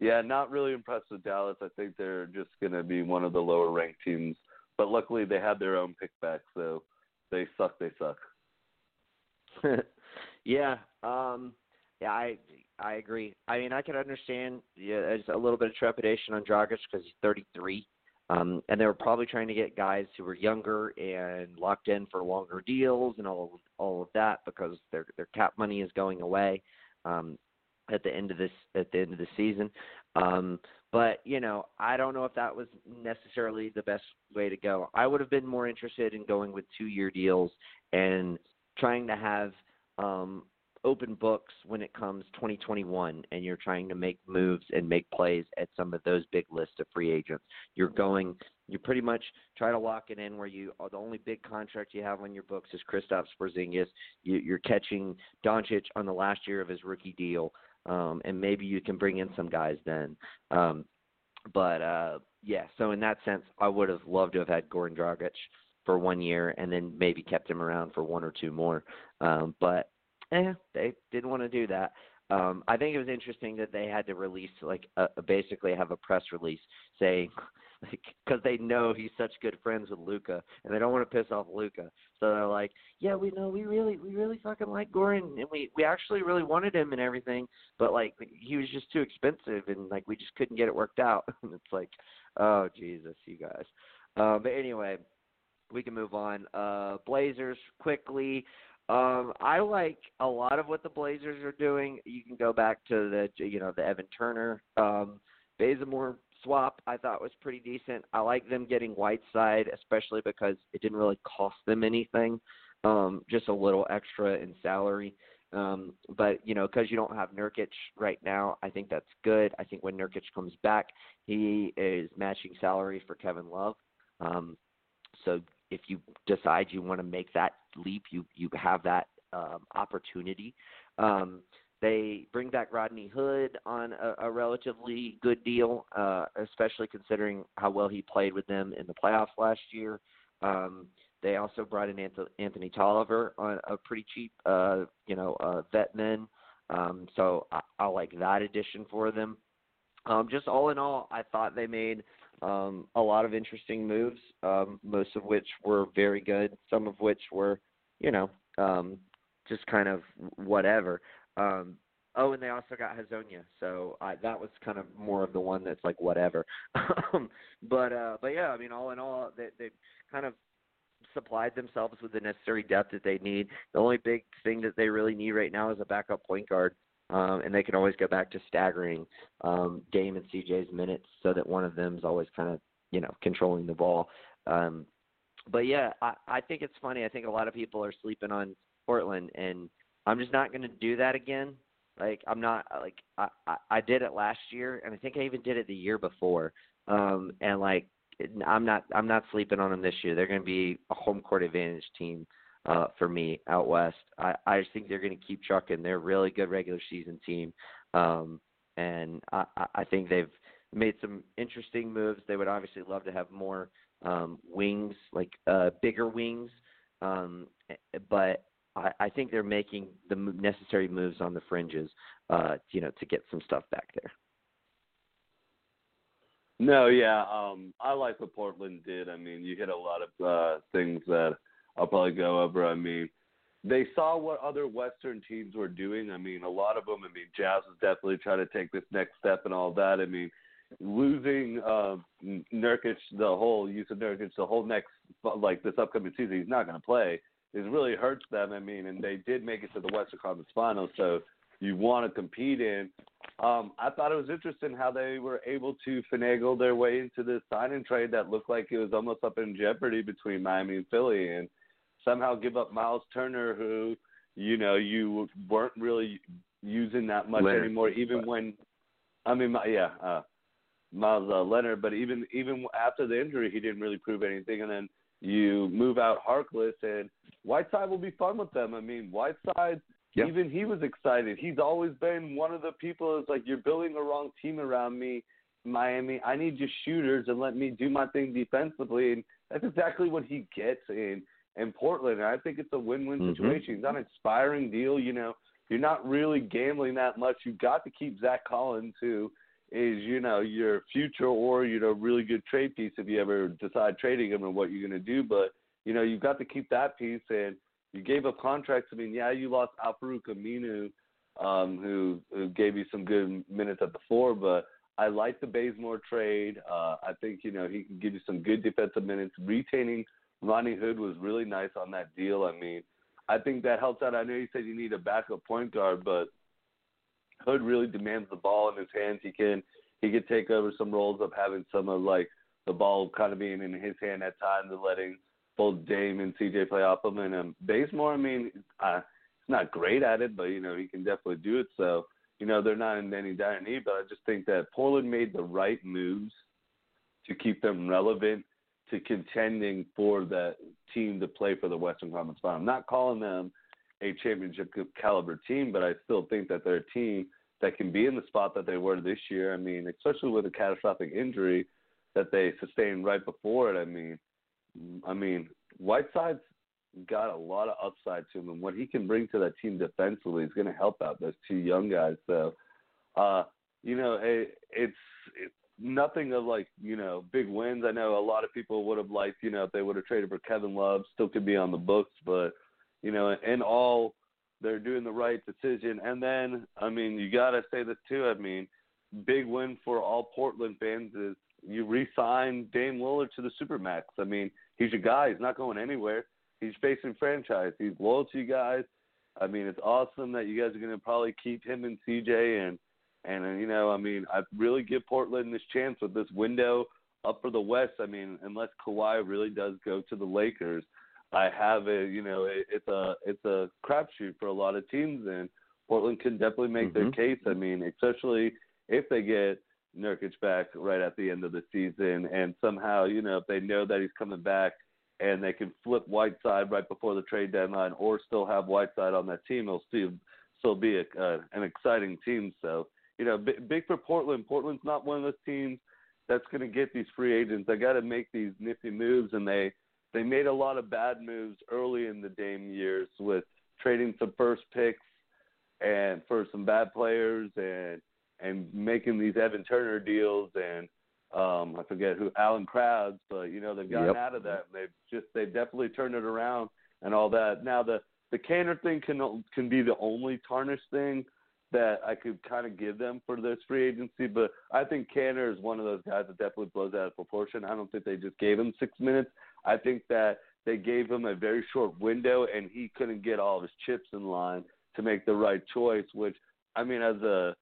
yeah, not really impressed with Dallas. I think they're just going to be one of the lower ranked teams. But luckily, they had their own pick back, so they suck. They suck. yeah, um, yeah, I I agree. I mean, I can understand yeah, there's a little bit of trepidation on Dragic because he's 33, um, and they were probably trying to get guys who were younger and locked in for longer deals and all of, all of that because their their cap money is going away um, at the end of this at the end of the season. Um, but you know, I don't know if that was necessarily the best way to go. I would have been more interested in going with two-year deals and trying to have um, open books when it comes 2021 and you're trying to make moves and make plays at some of those big lists of free agents. You're going you pretty much try to lock it in where you the only big contract you have on your books is Kristaps Porzingis. You, you're catching Doncic on the last year of his rookie deal um, and maybe you can bring in some guys then. Um, but uh, yeah, so in that sense, I would have loved to have had Goran Dragic for one year and then maybe kept him around for one or two more. Um, but eh, they didn't want to do that. Um, I think it was interesting that they had to release like basically have a press release saying like because they know he's such good friends with Luka and they don't want to piss off Luka, So they're like, "Yeah, we know, we really, we really fucking like Goran, and we we actually really wanted him and everything, but like he was just too expensive, and like we just couldn't get it worked out." and it's like, oh Jesus, you guys. Uh, but anyway, we can move on. Uh, Blazers quickly. Um, I like a lot of what the Blazers are doing. You can go back to the you know the Evan Turner, um, Bazemore swap I thought was pretty decent. I like them getting Whiteside, especially because it didn't really cost them anything, um, just a little extra in salary. Um, but you know, because you don't have Nurkic right now, I think that's good. I think when Nurkic comes back, he is matching salary for Kevin Love. Um, so if you decide you want to make that leap, you you have that um, opportunity. Um, they bring back Rodney Hood on a, a relatively good deal, uh, especially considering how well he played with them in the playoffs last year. Um, they also brought in Anthony Tolliver on a pretty cheap, uh, you know, uh, vet men. Um, so I, I like that addition for them. um, just all in all, I thought they made um, a lot of interesting moves, um, most of which were very good, some of which were, you know, um, just kind of whatever. Um, oh, and they also got Hezonja, so I, that was kind of more of the one that's like whatever. Um, but uh, but yeah, I mean, all in all, they they kind of supplied themselves with the necessary depth that they need. The only big thing that they really need right now is a backup point guard um, and they can always go back to staggering um, Dame and CJ's minutes so that one of them is always kind of you know controlling the ball. Um, but yeah, I, I think it's funny. I think a lot of people are sleeping on Portland, and I'm just not going to do that again. Like I'm not like I, I I did it last year, and I think I even did it the year before. Um, and like I'm not I'm not sleeping on them this year. They're going to be a home court advantage team uh, for me out west. I, I just think they're going to keep trucking. They're a really good regular season team, um, and I, I think they've made some interesting moves. They would obviously love to have more um, wings, like uh, bigger wings, um, but I, I think they're making the necessary moves on the fringes, uh, you know, to get some stuff back there. No, yeah, um, I like what Portland did. I mean, you hit a lot of uh, things that I'll probably go over. I mean, they saw what other Western teams were doing. I mean, a lot of them. I mean, Jazz is definitely trying to take this next step and all that. I mean, losing uh, Nurkic, the whole use of Nurkic, the whole next like this upcoming season, he's not going to play. It really hurts them. I mean, and they did make it to the Western Conference Finals, so you want to compete in. Um, I thought it was interesting how they were able to finagle their way into this signing trade that looked like it was almost up in jeopardy between Miami and Philly, and somehow give up Miles Turner, who you know you weren't really using that much Leonard. anymore, even when I mean, my yeah, uh, Miles uh, Leonard. But even even after the injury, he didn't really prove anything. And then you move out Harkless, and Whiteside will be fun with them. I mean, Whiteside. Yep. Even he was excited. He's always been one of the people that's like, you're building a wrong team around me, Miami. I need your shooters and let me do my thing defensively. And that's exactly what he gets. in in Portland. And I think it's a win-win mm-hmm. situation. He's not an expiring deal. You know, you're not really gambling that much. You've got to keep Zach Collins, who is you know your future or you know really good trade piece if you ever decide trading him and what you're going to do. But you know you've got to keep that piece. And you gave up contracts. I mean, yeah, you lost Al-Farouq Aminu, um, who who gave you some good minutes at the four, but. I like the Bazemore trade. Uh, I think you know he can give you some good defensive minutes, retaining Ronnie Hood was really nice on that deal. I mean, I think that helps out. I know you said you need a backup point guard, but Hood really demands the ball in his hands. He can he can take over some roles of having some of like the ball kind of being in his hand at times and letting both Dame and CJ play off him. And um, Bazemore, I mean, uh, he's not great at it, but you know he can definitely do it. So you know they're not in any dire need. But I just think that Portland made the right moves to keep them relevant to contending for that team to play for the Western Conference Final. I'm not calling them a championship caliber team, but I still think that they're a team that can be in the spot that they were this year. I mean, especially with a catastrophic injury that they sustained right before it. I mean, I mean, Whiteside's got a lot of upside to him, and what he can bring to that team defensively is going to help out those two young guys. So, uh, you know, it, it's it, nothing of like you know big wins. I know a lot of people would have liked you know if they would have traded for Kevin Love, still could be on the books, but you know in all they're doing the right decision. And then I mean you got to say this too. I mean big win for all Portland fans is you re-sign Dame Lillard to the Supermax. I mean he's your guy. He's not going anywhere. He's facing franchise. He's loyal to you guys. I mean it's awesome that you guys are going to probably keep him and CJ and and you know, I mean, I really give Portland this chance with this window up for the West. I mean, unless Kawhi really does go to the Lakers, I have a you know, it, it's a it's a crapshoot for a lot of teams, and Portland can definitely make mm-hmm. their case. I mean, especially if they get Nurkic back right at the end of the season, and somehow you know if they know that he's coming back. And they can flip Whiteside right before the trade deadline, or still have Whiteside on that team. It'll still still be a, uh, an exciting team. So you know, big for Portland. Portland's not one of those teams that's going to get these free agents. They got to make these nifty moves, and they they made a lot of bad moves early in the Dame years with trading some first picks and for some bad players, and and making these Evan Turner deals and um I forget who Allen Crabbe, but you know they've gotten Yep. out of that. They've just they've definitely turned it around and all that. Now the the Kanter thing can can be the only tarnished thing that I could kind of give them for this free agency, but I think Kanter is one of those guys that definitely blows out of proportion. I don't think they just gave him six minutes. I think that they gave him a very short window and he couldn't get all of his chips in line to make the right choice, which I mean as a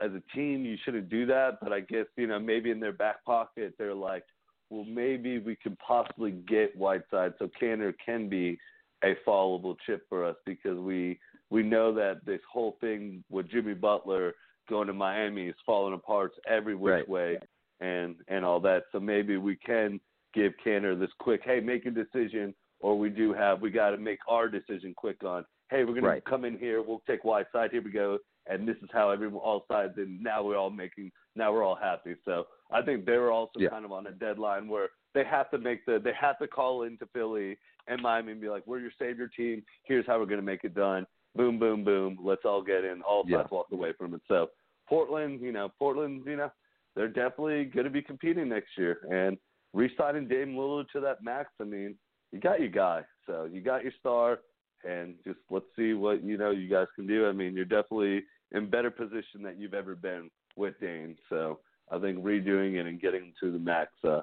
as a team you shouldn't do that, but I guess, you know, maybe in their back pocket they're like, Well maybe we could possibly get Whiteside so Kanter can be a fallable chip for us because we we know that this whole thing with Jimmy Butler going to Miami is falling apart every which Right. way and and all that. So maybe we can give Kanter this quick, hey, make a decision, or we do have we got to make our decision quick on, hey, we're gonna come in here, we'll take Whiteside, here we go, and this is how everyone all sides, and now we're all making, now we're all happy. So I think they were also Yeah. kind of on a deadline where they have to make the, they have to call into Philly and Miami and be like, we're your savior team, here's how we're gonna make it done, boom, boom, boom, let's all get in, all sides Yeah. walk away from it. So Portland, you know, Portland, you know, they're definitely going to be competing next year. And re-signing Dame Lillard to that max, I mean, you got your guy, so you got your star, and just let's see what you know you guys can do. I mean, you're definitely in better position than you've ever been with Dame. So I think redoing it and getting to the max uh,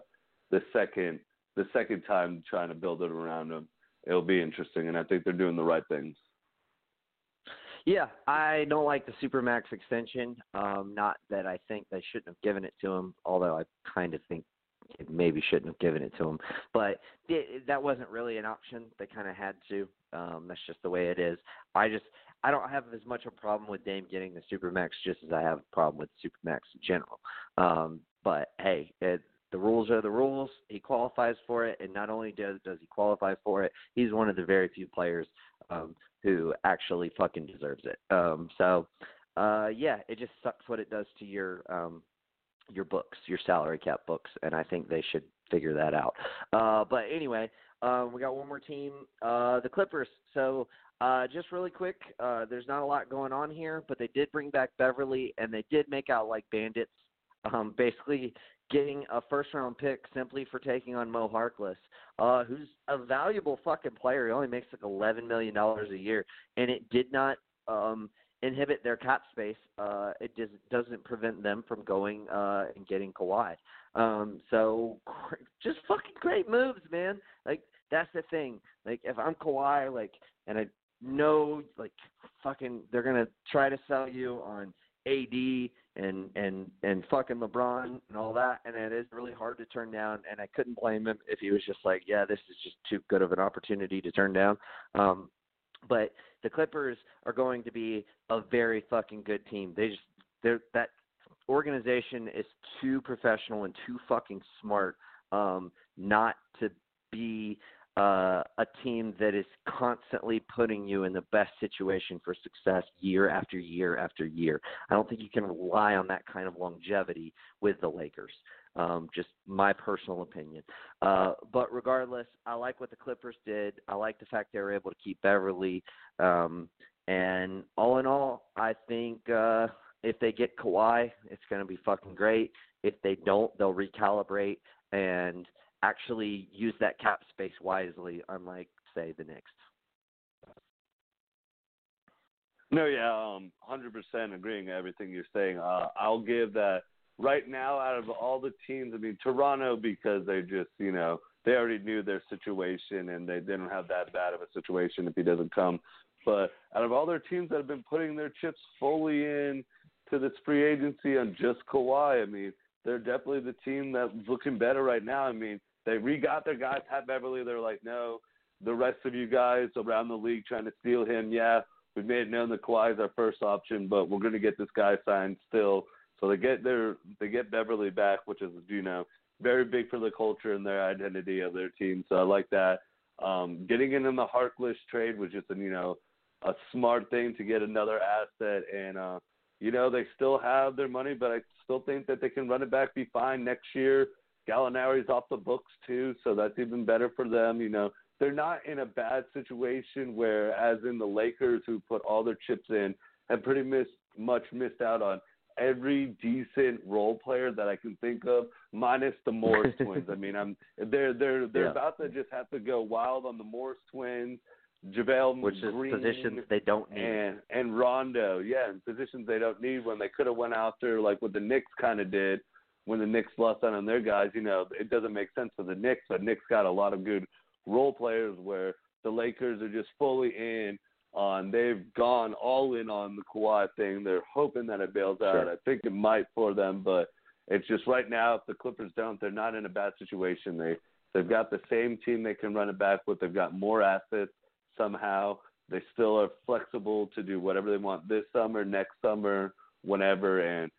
the second the second time trying to build it around him, it'll be interesting. And I think they're doing the right things. Yeah, I don't like the supermax extension. Um, not that I think they shouldn't have given it to him, although I kind of think maybe shouldn't have given it to him. But it, that wasn't really an option. They kind of had to. Um, that's just the way it is. I just I don't have as much a problem with Dame getting the supermax just as I have a problem with supermax in general. Um, but hey, it, the rules are the rules. He qualifies for it, and not only does does he qualify for it, he's one of the very few players um, who actually fucking deserves it. Um, so, uh, yeah, it just sucks what it does to your um, your books, your salary cap books, and I think they should figure that out. Uh, but anyway, um, we got one more team, uh, the Clippers. So. Uh, just really quick, uh, there's not a lot going on here, but they did bring back Beverley, and they did make out like bandits. Um, basically, getting a first round pick simply for taking on Mo Harkless, uh, who's a valuable fucking player. He only makes like eleven million dollars a year, and it did not um, inhibit their cap space. Uh, it just doesn't prevent them from going uh, and getting Kawhi. Um, so just fucking great moves, man. Like that's the thing. Like if I'm Kawhi, like, and I know like fucking they're gonna try to sell you on AD and and and fucking LeBron and all that, and it is really hard to turn down. And I couldn't blame him if he was just like, yeah, this is just too good of an opportunity to turn down. Um, but the Clippers are going to be a very fucking good team. They just they're that organization is too professional and too fucking smart um, not to be uh, a team that is constantly putting you in the best situation for success year after year after year. I don't think you can rely on that kind of longevity with the Lakers. Um, just my personal opinion. Uh, but regardless, I like what the Clippers did. I like the fact they were able to keep Beverley. Um, and all in all, I think uh, if they get Kawhi, it's going to be fucking great. If they don't, they'll recalibrate and actually use that cap space wisely, unlike say the Knicks. No, yeah, um, hundred percent agreeing with everything you're saying. Uh, I'll give that right now out of all the teams. I mean, Toronto because they just you know they already knew their situation and they didn't have that bad of a situation if he doesn't come. But out of all their teams that have been putting their chips fully in to this free agency on just Kawhi, I mean, they're definitely the team that's looking better right now. I mean, they re-got their guy Pat Beverley. They're like, no, the rest of you guys around the league trying to steal him. Yeah, we've made it known that Kawhi is our first option, but we're going to get this guy signed still. So they get their they get Beverley back, which is you know very big for the culture and their identity of their team. So I like that. Um, getting in the Harkless trade was just a you know a smart thing to get another asset, and uh, you know they still have their money, but I still think that they can run it back, be fine next year. Gallinari's off the books too, so that's even better for them. You know they're not in a bad situation where, as in the Lakers, who put all their chips in, have pretty miss, much missed out on every decent role player that I can think of, minus the Morris twins. I mean, I'm they're they're they're Yeah. about to just have to go wild on the Morris twins, JaVale which is positions they don't need. and and Rondo, yeah, in positions they don't need when they could have went after like what the Knicks kind of did when the Knicks lost out on their guys. You know, it doesn't make sense for the Knicks, but Knicks got a lot of good role players where the Lakers are just fully in on. They've gone all in on the Kawhi thing. They're hoping that it bails out. Sure. I think it might for them, but it's just right now if the Clippers don't, they're not in a bad situation. They they've got the same team they can run it back with. They've got more assets somehow. They still are flexible to do whatever they want this summer, next summer, whenever, and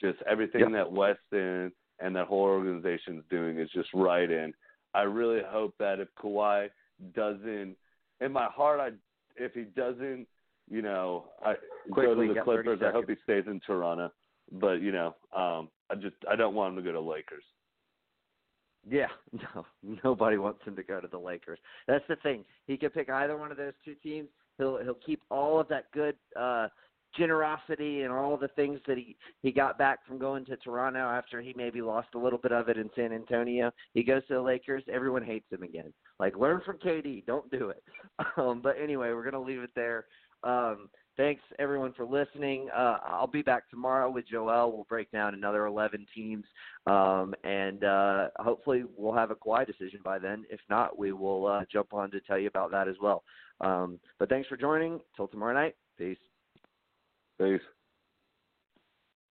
just everything Yep. that Weston and that whole organization is doing is just right. And I really hope that if Kawhi doesn't, in my heart, I if he doesn't, you know, I go to the Clippers. I hope he stays in Toronto. But you know, um, I just I don't want him to go to Lakers. Yeah, no, nobody wants him to go to the Lakers. That's the thing. He could pick either one of those two teams. He'll he'll keep all of that good uh generosity and all the things that he he got back from going to Toronto after he maybe lost a little bit of it in San Antonio. He goes to the Lakers, everyone hates him again. Like learn from KD, don't do it. Um but anyway, we're going to leave it there. Um thanks everyone for listening. Uh I'll be back tomorrow with Joel. We'll break down another 11 teams um, and uh, hopefully we'll have a Kawhi decision by then. If not, we will uh, jump on to tell you about that as well. Um, but thanks for joining. Till tomorrow night. Peace. Peace.